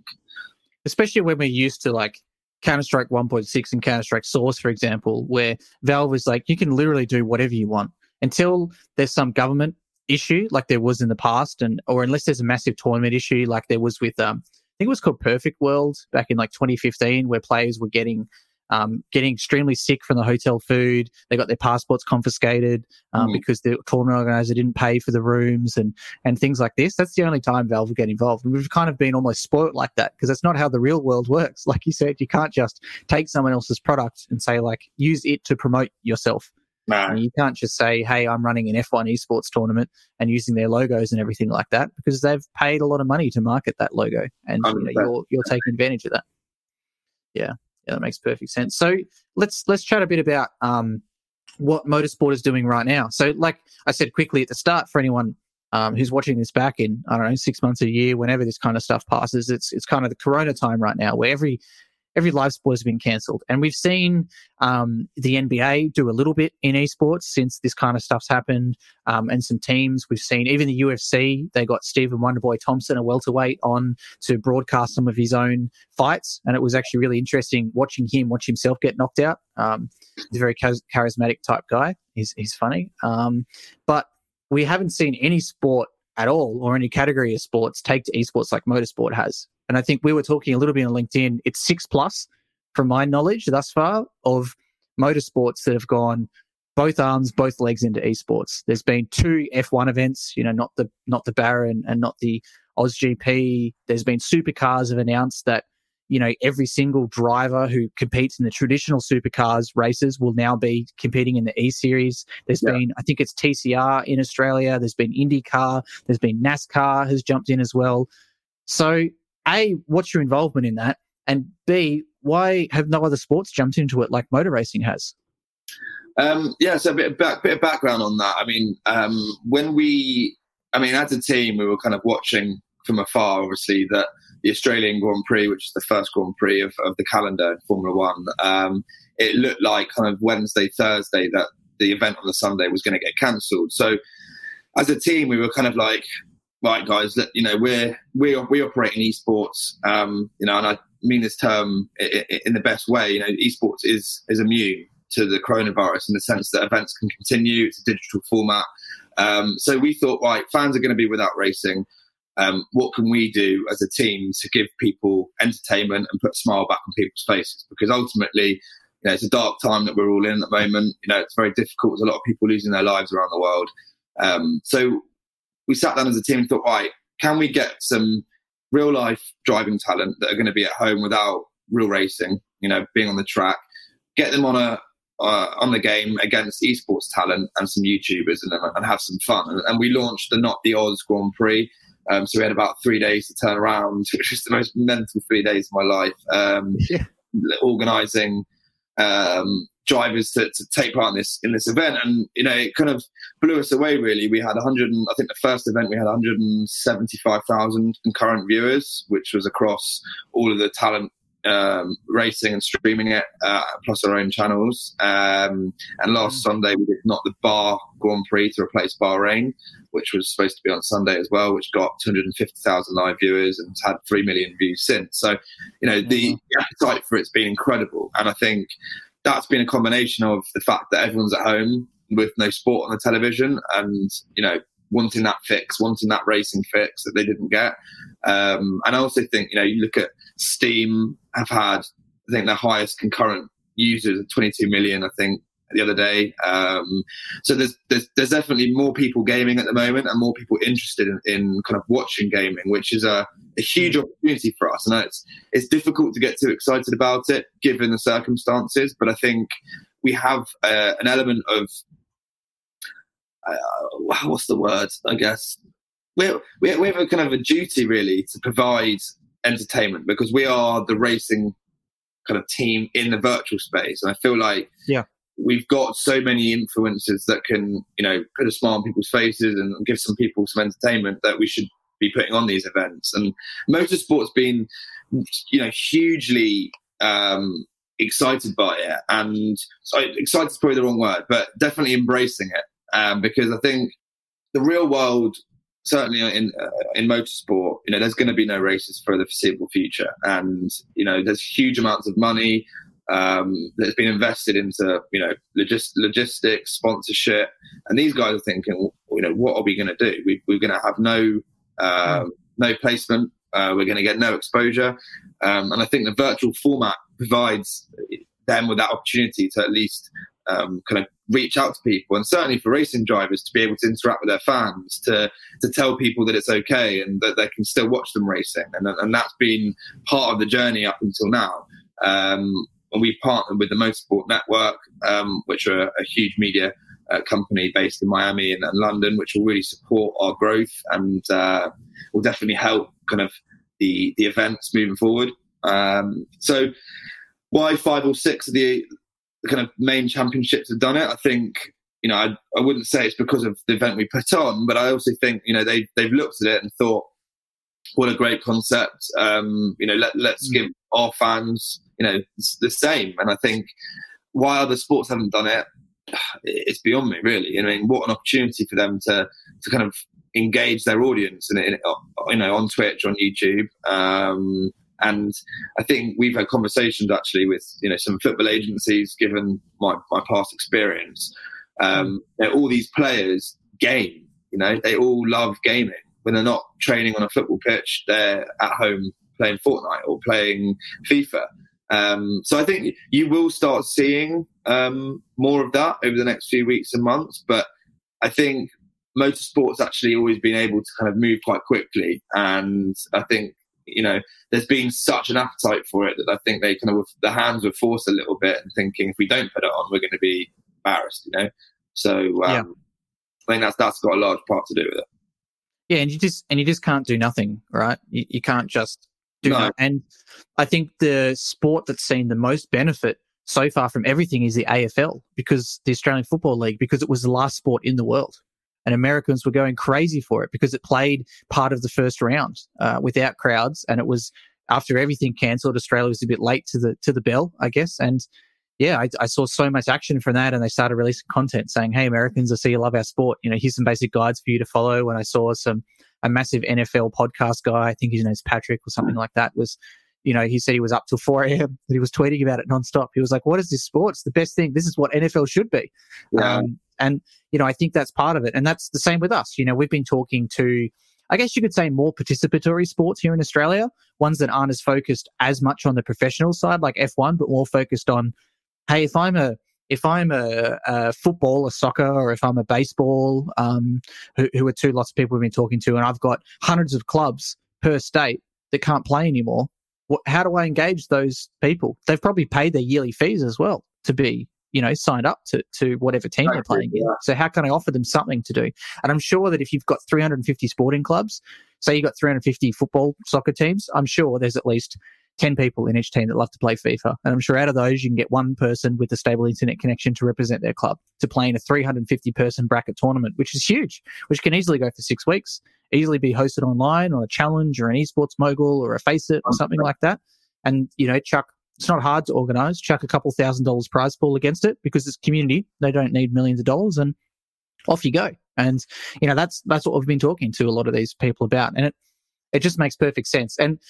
especially when we're used to like Counter Strike 1.6 and Counter Strike Source, for example, where Valve is like, you can literally do whatever you want until there's some government issue like there was in the past, and or unless there's a massive tournament issue like there was with um, I think it was called Perfect World back in like 2015, where players were getting um, getting extremely sick from the hotel food. They got their passports confiscated um, mm. because the tournament organizer didn't pay for the rooms and and things like this. That's the only time Valve will get involved. And we've kind of been almost spoilt like that because that's not how the real world works. Like you said, you can't just take someone else's product and say like use it to promote yourself. No. You can't just say, hey, I'm running an F1 esports tournament and using their logos and everything like that because they've paid a lot of money to market that logo and you know, you're, you're taking advantage of that. Yeah. Yeah, that makes perfect sense. So let's let's chat a bit about um, what motorsport is doing right now. So, like I said quickly at the start, for anyone um, who's watching this back in I don't know six months a year, whenever this kind of stuff passes, it's it's kind of the Corona time right now, where every every live sport has been cancelled. And we've seen um, the NBA do a little bit in esports since this kind of stuff's happened. Um, and some teams we've seen, even the UFC, they got Stephen Wonderboy Thompson, a welterweight, on to broadcast some of his own fights. And it was actually really interesting watching him, watch himself get knocked out. Um, he's a very charismatic type guy. He's, he's funny. Um, but we haven't seen any sport at all or any category of sports take to esports like motorsport has. And I think we were talking a little bit on LinkedIn. It's six plus, from my knowledge thus far, of motorsports that have gone both arms, both legs into esports. There's been two F1 events, you know, not the not the Bahrain and not the OzGP. There's been supercars have announced that you know every single driver who competes in the traditional supercars races will now be competing in the E Series. There's yeah. been, I think it's TCR in Australia. There's been IndyCar. There's been NASCAR has jumped in as well. So a, what's your involvement in that? And B, why have no other sports jumped into it like motor racing has? Um, yeah, so a bit of, back, bit of background on that. I mean, um, when we, I mean, as a team, we were kind of watching from afar, obviously, that the Australian Grand Prix, which is the first Grand Prix of, of the calendar in Formula One, um, it looked like kind of Wednesday, Thursday that the event on the Sunday was going to get cancelled. So as a team, we were kind of like, right, guys, that you know we're we we operate in esports, um, you know, and I mean this term in the best way. You know, esports is is immune to the coronavirus in the sense that events can continue. It's a digital format. Um, so we thought, right, fans are going to be without racing. Um, what can we do as a team to give people entertainment and put a smile back on people's faces? Because ultimately, you know, it's a dark time that we're all in at the moment. You know, it's very difficult. There's a lot of people losing their lives around the world. Um, so we sat down as a team and thought, right, can we get some real life driving talent that are going to be at home without real racing, you know, being on the track, get them on a uh, on the game against esports talent and some YouTubers and, and have some fun. And, and, we launched the Not the Aus Grand Prix. Um, so we had about three days to turn around, which was the most mental three days of my life. Um, yeah. Organising um, drivers to, to take part in this in this event and you know it kind of blew us away really we had 100 i think the first event we had 175000 concurrent viewers which was across all of the talent um, racing and streaming it, uh, plus our own channels. Um, and last mm. Sunday we did not the Bar Grand Prix to replace Bahrain, which was supposed to be on Sunday as well, which got 250,000 live viewers and had 3 million views since. So, you know, the mm-hmm. appetite for it's been incredible. And I think that's been a combination of the fact that everyone's at home with no sport on the television and, you know, wanting that fix, wanting that racing fix that they didn't get. Um, and I also think, you know, you look at Steam have had, I think, their highest concurrent users of 22 million, I think, the other day. Um, so there's, there's, there's definitely more people gaming at the moment and more people interested in, in kind of watching gaming, which is a, a huge opportunity for us. And it's it's difficult to get too excited about it given the circumstances, but I think we have uh, an element of uh, what's the word? I guess we we have a kind of a duty really to provide entertainment because we are the racing kind of team in the virtual space, and I feel like yeah. We've got so many influencers that can, you know, put a smile on people's faces and give some people some entertainment that we should be putting on these events. And motorsport's been, you know, hugely um, excited by it, and so excited is probably the wrong word, but definitely embracing it um, because I think the real world, certainly in uh, in motorsport, you know, there's going to be no races for the foreseeable future, and you know, there's huge amounts of money um, that's been invested into you know logist- logistics, sponsorship, and these guys are thinking, you know, what are we going to do? We, are going to have no uh, no placement. Uh, we're going to get no exposure, um, and I think the virtual format provides them with that opportunity to at least um, kind of reach out to people, and certainly for racing drivers to be able to interact with their fans, to to tell people that it's okay and that they can still watch them racing, and and that's been part of the journey up until now. Um, and we partnered with the Motorsport Network, um, which are a huge media uh, company based in Miami and, and, London, which will really support our growth and uh, will definitely help kind of the the events moving forward. Um, so why five or six of the the kind of main championships have done it. I think you know I, I wouldn't say it's because of the event we put on, but I also think you know they they've looked at it and thought, what a great concept. Um, you know, let let's mm. give our fans you know the same. And I think why other sports haven't done it, it's beyond me really. I mean, what an opportunity for them to to kind of engage their audience and you know on Twitch, on YouTube. Um, and I think we've had conversations actually with you know some football agencies, given my, my past experience. Um, all these players game, you know, they all love gaming. When they're not training on a football pitch, they're at home playing Fortnite or playing FIFA. Um, so I think you will start seeing um, more of that over the next few weeks and months. But I think motorsport's actually always been able to kind of move quite quickly, and I think you know, there's been such an appetite for it that I think they kind of the hands were forced a little bit and thinking if we don't put it on, we're going to be embarrassed, you know. So um, yeah. I think that's that's got a large part to do with it. Yeah, and you just and you just can't do nothing, right? You, you can't just do no. that. And I think the sport that's seen the most benefit so far from everything is the AFL because the Australian Football League because it was the last sport in the world and Americans were going crazy for it because it played part of the first round uh, without crowds, and it was after everything cancelled. Australia was a bit late to the to the bell, I guess, and yeah, I, I, saw so much action from that, and they started releasing content saying, "Hey, Americans, I see you love our sport. You know, here's some basic guides for you to follow." When I saw some a massive NFL podcast guy, I think his name's Patrick or something like that, was you know, he said he was up till 4 a.m. and he was tweeting about it nonstop. He was like, what is this sport? It's the best thing. This is what NFL should be. Yeah. Um, and, you know, I think that's part of it. And that's the same with us. You know, we've been talking to, I guess you could say more participatory sports here in Australia, ones that aren't as focused as much on the professional side, like F1, but more focused on, hey, if I'm a, if I'm a, a football, a soccer, or if I'm a baseball, um, who, who are two lots of people we've been talking to, and I've got hundreds of clubs per state that can't play anymore, how do I engage those people? They've probably paid their yearly fees as well to be, you know, signed up to, to whatever team they're playing in. So how can I offer them something to do? And I'm sure that if you've got 350 sporting clubs, say you've got 350 football soccer teams, I'm sure there's at least 10 people in each team that love to play FIFA. And I'm sure out of those, you can get one person with a stable internet connection to represent their club to play in a 350 person bracket tournament, which is huge, which can easily go for six weeks, easily be hosted online on a challenge or an esports mogul or a FACEIT or something like that. And, you know, chuck, it's not hard to organize, chuck a couple thousand dollars prize pool against it because it's community. They don't need millions of dollars and off you go. And, you know, that's, that's what we've been talking to a lot of these people about. And it, it just makes perfect sense. And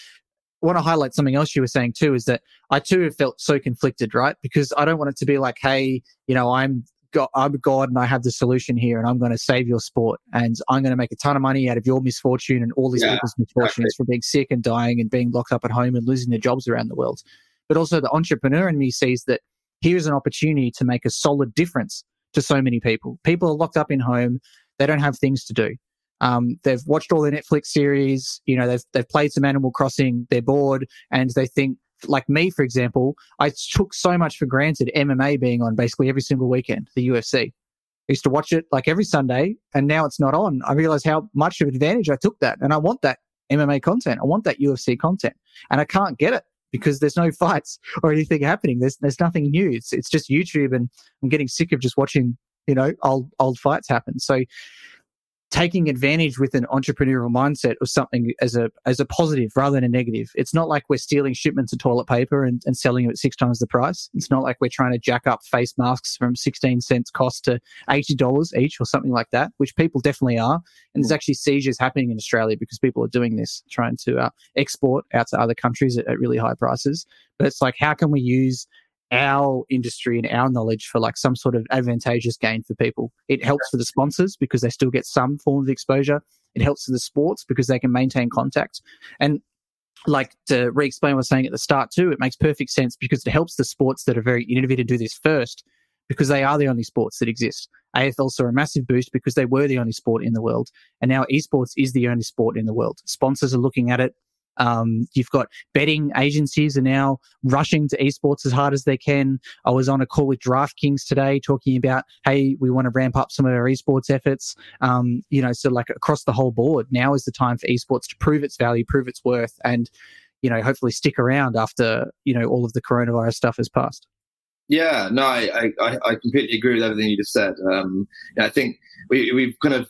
want to highlight something else you were saying too is that I too have felt so conflicted, right? Because I don't want it to be like, hey, you know, I'm God, I'm God and I have the solution here and I'm going to save your sport and I'm going to make a ton of money out of your misfortune and all these yeah, people's misfortunes exactly. from being sick and dying and being locked up at home and losing their jobs around the world. But also the entrepreneur in me sees that here's an opportunity to make a solid difference to so many people. People are locked up in home. They don't have things to do. Um, they've watched all the Netflix series. You know, they've they've played some Animal Crossing. They're bored, and they think, like me, for example, I took so much for granted MMA being on basically every single weekend. The UFC. I used to watch it like every Sunday, and now it's not on. I realize how much of an advantage I took that, and I want that MMA content. I want that UFC content, and I can't get it because there's no fights or anything happening. There's there's nothing new. It's it's just YouTube, and I'm getting sick of just watching you know old old fights happen. So taking advantage with an entrepreneurial mindset or something as a as a positive rather than a negative. It's not like we're stealing shipments of toilet paper and, and selling it at six times the price. It's not like we're trying to jack up face masks from 16 cents cost to $80 each or something like that, which people definitely are. And there's mm. actually seizures happening in Australia because people are doing this, trying to uh, export out to other countries at, at really high prices. But it's like, how can we use our industry and our knowledge for like some sort of advantageous gain for people. It helps for the sponsors because they still get some form of exposure. It helps for the sports because they can maintain contact. And like to re-explain what I was saying at the start too, it makes perfect sense because it helps the sports that are very innovative to do this first because they are the only sports that exist. AFL saw a massive boost because they were the only sport in the world. And now esports is the only sport in the world. Sponsors are looking at it. Um, you've got betting agencies are now rushing to esports as hard as they can. I was on a call with DraftKings today talking about, hey, we want to ramp up some of our esports efforts. Um, you know, so like across the whole board, now is the time for esports to prove its value, prove its worth, and you know, hopefully stick around after you know all of the coronavirus stuff has passed. Yeah, no, I, I, I completely agree with everything you just said. Um, I think we, we've kind of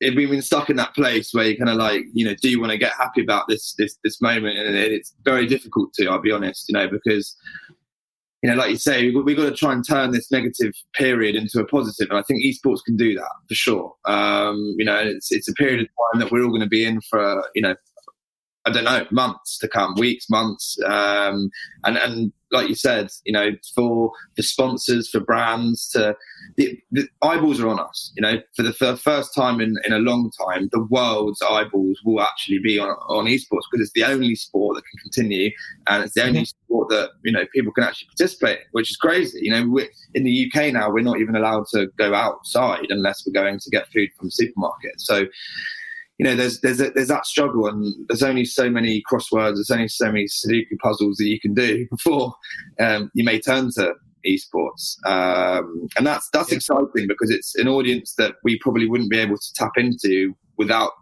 we've been stuck in that place where you're kind of like, you know, do you want to get happy about this this this moment? And it's very difficult to, I'll be honest, you know, because you know, like you say, we've got to try and turn this negative period into a positive, and I think esports can do that for sure. Um, you know, it's it's a period of time that we're all going to be in for, you know, I don't know, months to come, weeks, months, um, and and like you said, you know, for the sponsors, for brands, to the, the, eyeballs are on us. You know, for the, for the first time in, in a long time, the world's eyeballs will actually be on on esports because it's the only sport that can continue, and it's the only mm-hmm. sport that you know people can actually participate, in, which is crazy. You know, in the UK now, we're not even allowed to go outside unless we're going to get food from the supermarket. So you know, there's there's a, there's that struggle, and there's only so many crosswords, there's only so many Sudoku puzzles that you can do before um, you may turn to esports, um, and that's that's yeah. exciting because it's an audience that we probably wouldn't be able to tap into without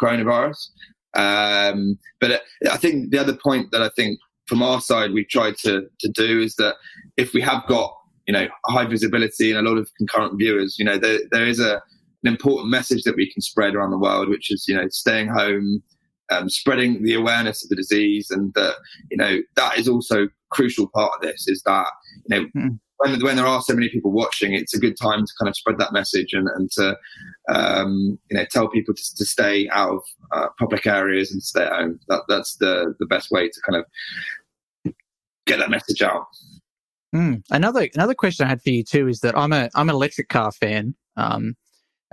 coronavirus. Um, but I think the other point that I think from our side we've tried to to do is that if we have got you know high visibility and a lot of concurrent viewers, you know, there there is a an important message that we can spread around the world, which is you know staying home, um, spreading the awareness of the disease, and that you know that is also a crucial part of this. Is that you know. Mm. When, when there are so many people watching, it's a good time to kind of spread that message and, and to um, you know tell people to, to stay out of uh, public areas and stay at home. That, that's the the best way to kind of get that message out. Mm. Another another question I had for you too is that I'm a I'm an electric car fan. Um,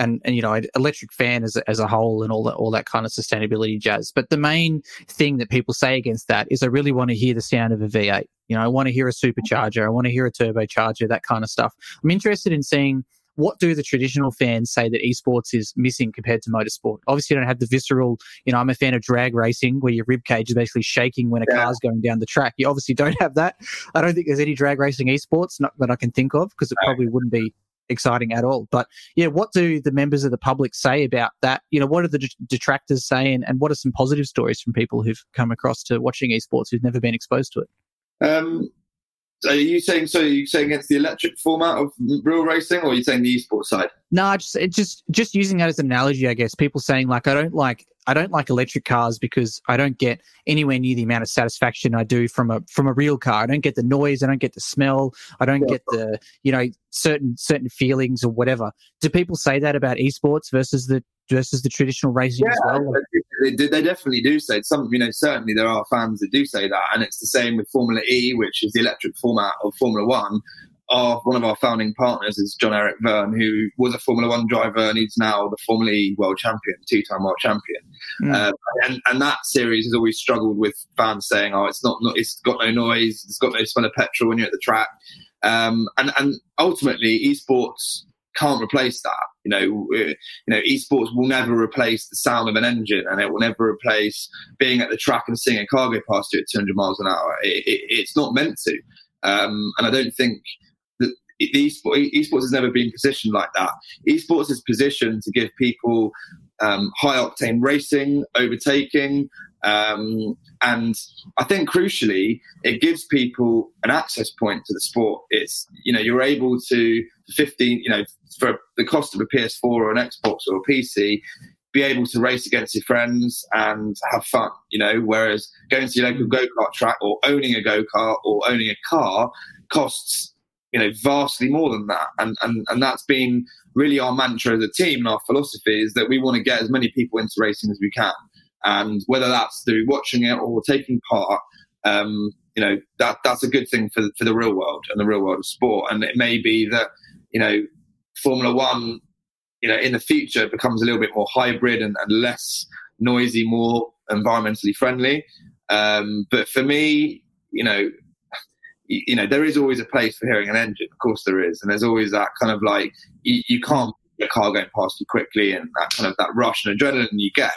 and, and you know electric fan as a, as a whole and all that all that kind of sustainability jazz but the main thing that people say against that is i really want to hear the sound of a v8 you know i want to hear a supercharger i want to hear a turbocharger that kind of stuff i'm interested in seeing what do the traditional fans say that esports is missing compared to motorsport? Obviously, you don't have the visceral, you know, I'm a fan of drag racing where your rib cage is basically shaking when a yeah. car's going down the track. You obviously don't have that. I don't think there's any drag racing esports not that I can think of because it probably wouldn't be exciting at all. But yeah, what do the members of the public say about that? You know, what are the detractors saying, and what are some positive stories from people who've come across to watching esports who've never been exposed to it? Um, are you saying so? Are you saying against the electric format of real racing, or are you saying the esports side? No, just just just using that as an analogy, I guess. People saying like, I don't like I don't like electric cars because I don't get anywhere near the amount of satisfaction I do from a from a real car. I don't get the noise, I don't get the smell, I don't yeah. get the you know certain certain feelings or whatever. Do people say that about esports versus the versus the traditional racing yeah, as well? They, they, definitely do say some. You know, certainly there are fans that do say that, and it's the same with Formula E, which is the electric format of Formula One our one of our founding partners is Jean-Eric Vergne, who was a Formula One driver and he's now the Formula E world champion, two-time world champion. Mm. Um, and, and that series has always struggled with fans saying, "Oh, it's not, not it's got no noise, it's got no smell of petrol when you're at the track." Um, and and ultimately, esports can't replace that. You know, you know, esports will never replace the sound of an engine, and it will never replace being at the track and seeing a car go past you at 200 miles an hour. It, it, it's not meant to, um, and I don't think esports, esports has never been positioned like that. Esports is positioned to give people um, high octane racing, overtaking, um, and I think crucially, it gives people an access point to the sport. It's you know you're able to 15 you know for the cost of a PS4 or an Xbox or a PC, be able to race against your friends and have fun. You know, whereas going to your local go kart track or owning a go kart or owning a car costs you know, vastly more than that. And, and, and that's been really our mantra as a team and our philosophy is that we want to get as many people into racing as we can. And whether that's through watching it or taking part, um, you know, that, that's a good thing for, for the real world and the real world of sport. And it may be that, you know, Formula One, you know, in the future becomes a little bit more hybrid and, and less noisy, more environmentally friendly. Um, but for me, you know, you know, there is always a place for hearing an engine. Of course, there is, and there's always that kind of like you, you can't a car going past you quickly and that kind of that rush and adrenaline you get.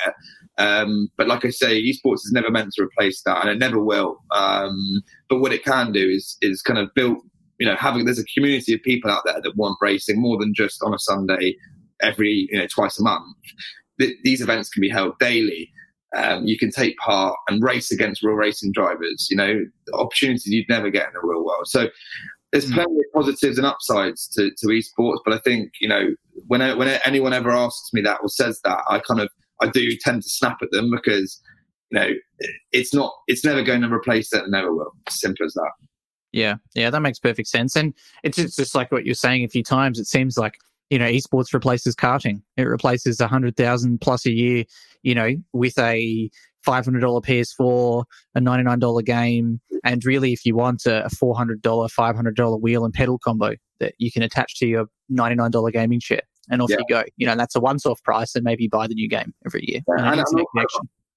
Um, but like I say, esports is never meant to replace that, and it never will. Um, but what it can do is is kind of build, you know, having there's a community of people out there that want racing more than just on a Sunday, every you know twice a month. Th- these events can be held daily, um, you can take part and race against real racing drivers. You know, opportunities you'd never get in the real world. So there's hmm. plenty of positives and upsides to, to esports, but I think you know when when anyone ever asks me that or says that, I kind of I do tend to snap at them because you know it's not it's never going to replace it and never will. Simple as that. Yeah, yeah, that makes perfect sense. And it's just like what you're saying a few times. It seems like you know esports replaces karting. It replaces a hundred thousand plus a year. You know, with a $500 PS4, a $99 game, and really, if you want a $400, $500 wheel and pedal combo that you can attach to your $99 gaming chair, and off yeah. you go. You know, that's a once-off price, and maybe buy the new game every year. Yeah, and, and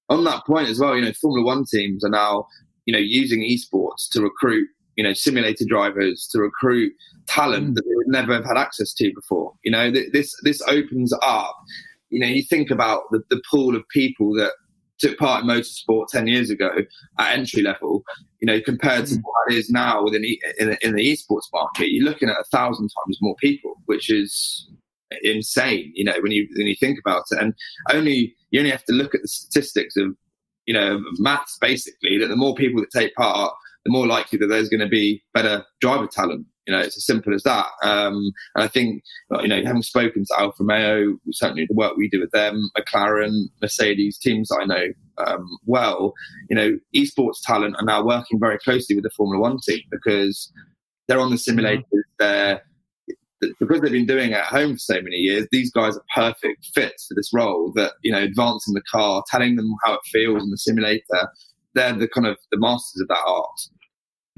on that point as well, you know, Formula One teams are now, you know, using esports to recruit, you know, simulator drivers to recruit talent mm. that they would never have had access to before. You know, this this opens up. You know, you think about the, the pool of people that took part in motorsport 10 years ago at entry level, you know, compared to mm. what it is now within in, in the esports market, you're looking at a thousand times more people, which is insane, you know, when you when you think about it. And only you only have to look at the statistics of, you know, maths basically, that the more people that take part, the more likely that there's going to be better driver talent. You know, it's as simple as that. Um, and I think, you know, having spoken to Alfa Romeo, certainly the work we do with them, McLaren, Mercedes, teams I know um, well, you know, esports talent are now working very closely with the Formula One team because they're on the simulators, they're because they've been doing it at home for so many years, these guys are perfect fits for this role. That you know, advancing the car, telling them how it feels in the simulator, they're the kind of the masters of that art.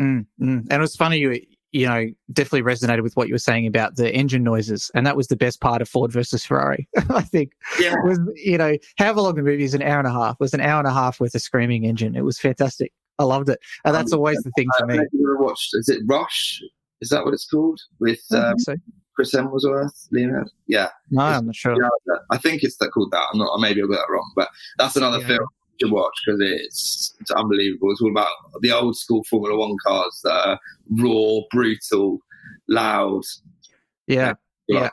Mm, mm. And it was funny you you know, definitely resonated with what you were saying about the engine noises. And that was the best part of Ford versus Ferrari, I think. Yeah. Was, you know, however long the movie is, an hour and a half, was an hour and a half with a screaming engine. It was fantastic. I loved it. And that's always the thing for me. watched, is it Rush? Is that what it's called? With um, so. Chris Hemsworth, Leonard? Yeah. No, I'm not sure. I think it's that called that. I'm not, maybe I got that wrong, but that's another yeah. film to watch because it's, it's unbelievable. It's all about the old school Formula One cars that are raw, brutal, loud. Yeah, yeah,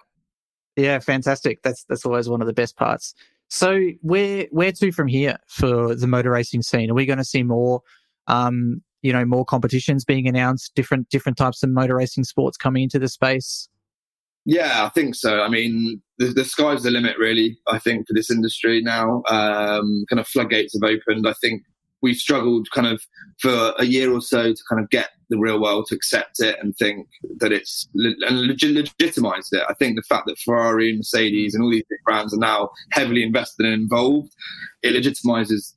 yeah. Fantastic. That's that's always one of the best parts. So where where to from here for the motor racing scene? Are we going to see more, um, you know, more competitions being announced, different different types of motor racing sports coming into the space? Yeah, I think so. I mean, the, the sky's the limit, really. I think for this industry now, um, kind of floodgates have opened. I think we've struggled kind of for a year or so to kind of get the real world to accept it and think that it's and legitimized it. I think the fact that Ferrari and Mercedes and all these big brands are now heavily invested and involved, it legitimizes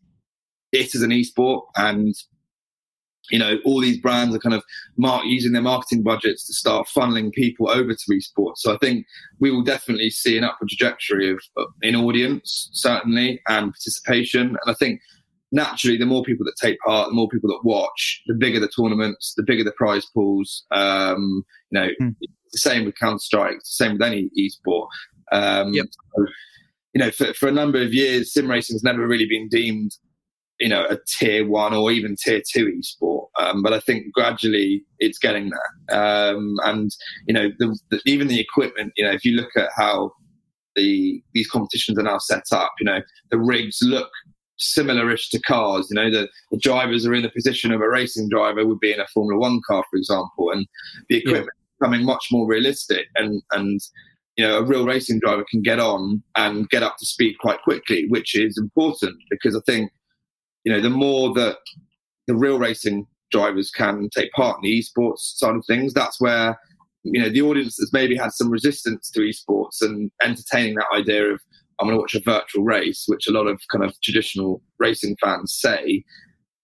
it as an esport and you know, all these brands are kind of mark, using their marketing budgets to start funneling people over to esports. So I think we will definitely see an upward trajectory of, of in audience, certainly, and participation. And I think naturally, the more people that take part, the more people that watch, the bigger the tournaments, the bigger the prize pools. Um, you know, mm. the same with Counter Strike, the same with any esport. Um, yep. so, you know, for, for a number of years, sim racing has never really been deemed you know a tier one or even tier two esport. Um, but I think gradually it's getting there. Um, and you know, the, the, even the equipment. You know, if you look at how the these competitions are now set up, you know, the rigs look similar-ish to cars. You know, the, the drivers are in the position of a racing driver would be in a Formula One car, for example, and the equipment yeah. becoming much more realistic and and you know, a real racing driver can get on and get up to speed quite quickly, which is important because I think you know, the more that the real racing drivers can take part in the esports side of things, that's where you know the audience has maybe had some resistance to esports and entertaining that idea of I'm going to watch a virtual race, which a lot of kind of traditional racing fans say.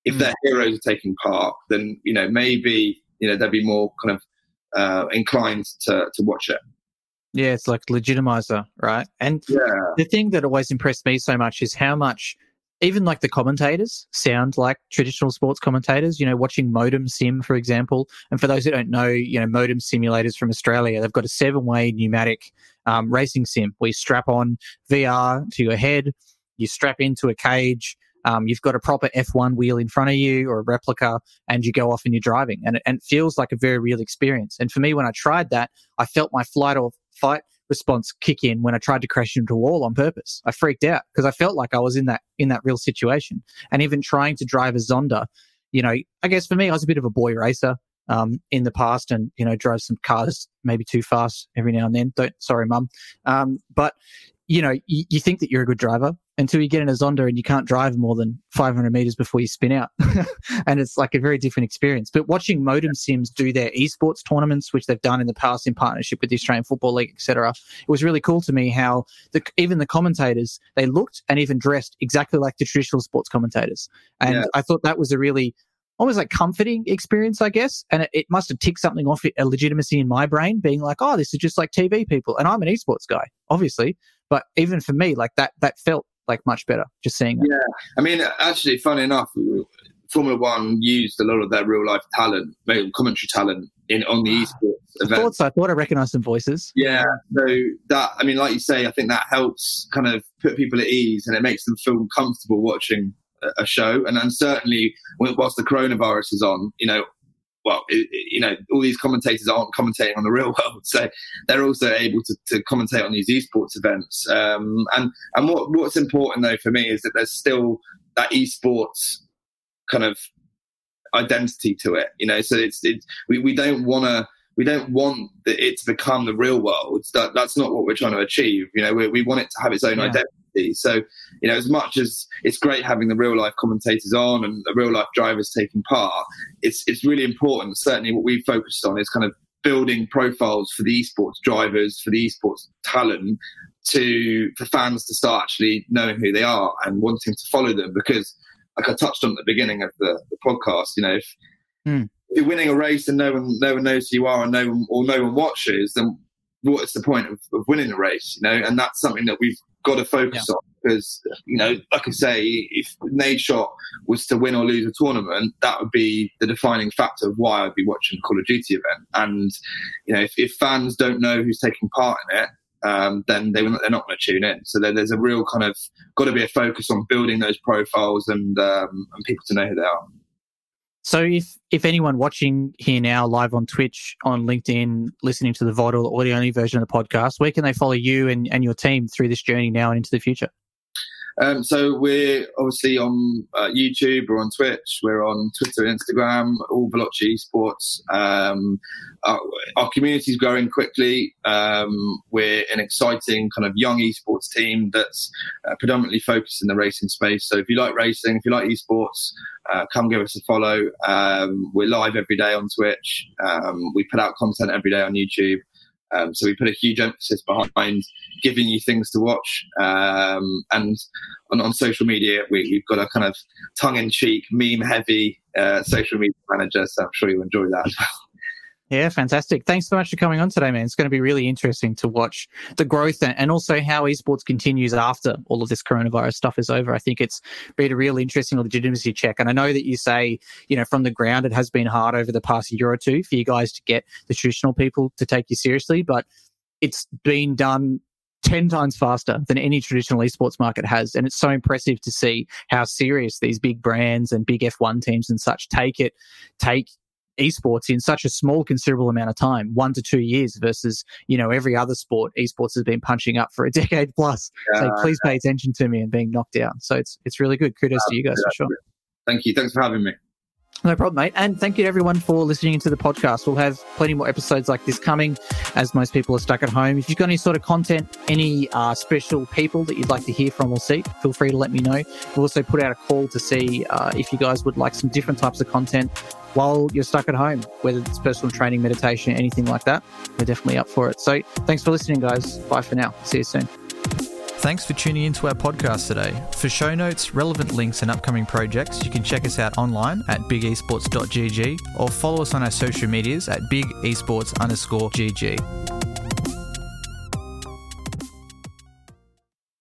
If mm. their heroes are taking part, then you know maybe you know they'd be more kind of uh, inclined to to watch it. Yeah, it's like legitimizer, right? And yeah. the thing that always impressed me so much is how much even like the commentators sound like traditional sports commentators, you know, watching Modem Sim, for example. And for those who don't know, you know, Modem simulators from Australia, they've got a seven way pneumatic um, racing sim where you strap on VR to your head, you strap into a cage, um, you've got a proper F1 wheel in front of you or a replica, and you go off and you're driving. And it, and it feels like a very real experience. And for me, when I tried that, I felt my flight or fight response kick in when I tried to crash into a wall on purpose. I freaked out because I felt like I was in that in that real situation. And even trying to drive a Zonda, you know, I guess for me, I was a bit of a boy racer. um, in the past, and you know drove some cars maybe too fast every now and then. Don't sorry, mum. Um, but you know, you, you, think that you're a good driver until you get in a Zonda and you can't drive more than 500 meters before you spin out. and it's like a very different experience. But watching Modem Sims do their esports tournaments, which they've done in the past in partnership with the Australian Football League, etc., it was really cool to me how the, even the commentators, they looked and even dressed exactly like the traditional sports commentators. And yeah. I thought that was a really almost like comforting experience, I guess. And it, it must have ticked something off a legitimacy in my brain, being like, oh, this is just like TV people. And I'm an esports guy, obviously. But even for me, like that, that felt like much better just seeing. Yeah. I mean, actually, funny enough, Formula One used a lot of their real life talent, commentary talent in on the ah, esports event. I thought so. I thought I recognised some voices. Yeah. So that, I mean, like you say, I think that helps kind of put people at ease and it makes them feel comfortable watching a show. And then certainly, whilst the coronavirus is on, you know, well, it, you know, all these commentators aren't commentating on the real world, so they're also able to, to commentate on these esports events. Um, and and what what's important though for me is that there's still that esports kind of identity to it. You know, so it's it's we, we don't want to we don't want it to become the real world. That that's not what we're trying to achieve. You know, we, we want it to have its own yeah. identity so, you know, as much as it's great having the real life commentators on and the real life drivers taking part, it's it's really important. Certainly, what we've focused on is kind of building profiles for the esports drivers, for the esports talent, to for fans to start actually knowing who they are and wanting to follow them. Because, like I touched on at the beginning of the, the podcast, you know, if, mm. if, you're winning a race and no one no one knows who you are and no one or no one watches, then what's the point of, of winning a race? You know, and that's something that we've got to focus yeah. on because you know, like I say, if Nadeshot was to win or lose a tournament, that would be the defining factor of why I'd be watching a Call of Duty event. And you know, if, if fans don't know who's taking part in it, um, then they they're not going to tune in. So there, there's a real kind of got to be a focus on building those profiles and um, and people to know who they are. So if if anyone watching here now live on Twitch, on LinkedIn, listening to the VOD or audio only version of the podcast, where can they follow you and, and your team through this journey now and into the future? Um, so we're obviously on uh, YouTube, we're on Twitch, we're on Twitter, Instagram, all Veloce Esports. Um, our, our community is growing quickly. Um, we're an exciting kind of young esports team that's uh, predominantly focused in the racing space. So if you like racing, if you like esports, uh, come give us a follow. Um, we're live every day on Twitch. Um, we put out content every day on YouTube. Um, so we put a huge emphasis behind giving you things to watch. Um, and on, on, social media, we, have got a kind of tongue-in-cheek, meme-heavy uh, social media manager. So I'm sure you enjoy that as well. Yeah, fantastic. Thanks so much for coming on today, man. It's going to be really interesting to watch the growth and also how esports continues after all of this coronavirus stuff is over. I think it's been a really interesting legitimacy check. And I know that you say, you know, from the ground, it has been hard over the past year or two for you guys to get the traditional people to take you seriously, but it's been done 10 times faster than any traditional esports market has. And it's so impressive to see how serious these big brands and big F1 teams and such take it, take esports in such a small, considerable amount of time, one to two years versus, you know, every other sport esports has been punching up for a decade plus. Yeah, so please pay attention to me and being knocked down. So it's, it's really good. Kudos uh, to you guys for sure. Thank you. Thanks for having me. No problem, mate. And thank you to everyone for listening to the podcast. We'll have plenty more episodes like this coming as most people are stuck at home. If you've got any sort of content, any uh, special people that you'd like to hear from or see, feel free to let me know. We'll also put out a call to see uh, if you guys would like some different types of content while you're stuck at home, whether it's personal training, meditation, anything like that. We're definitely up for it. So thanks for listening, guys. Bye for now. See you soon. Thanks for tuning into our podcast today. For show notes, relevant links, and upcoming projects, you can check us out online at bigesports.gg or follow us on our social medias at bigesports underscore gg.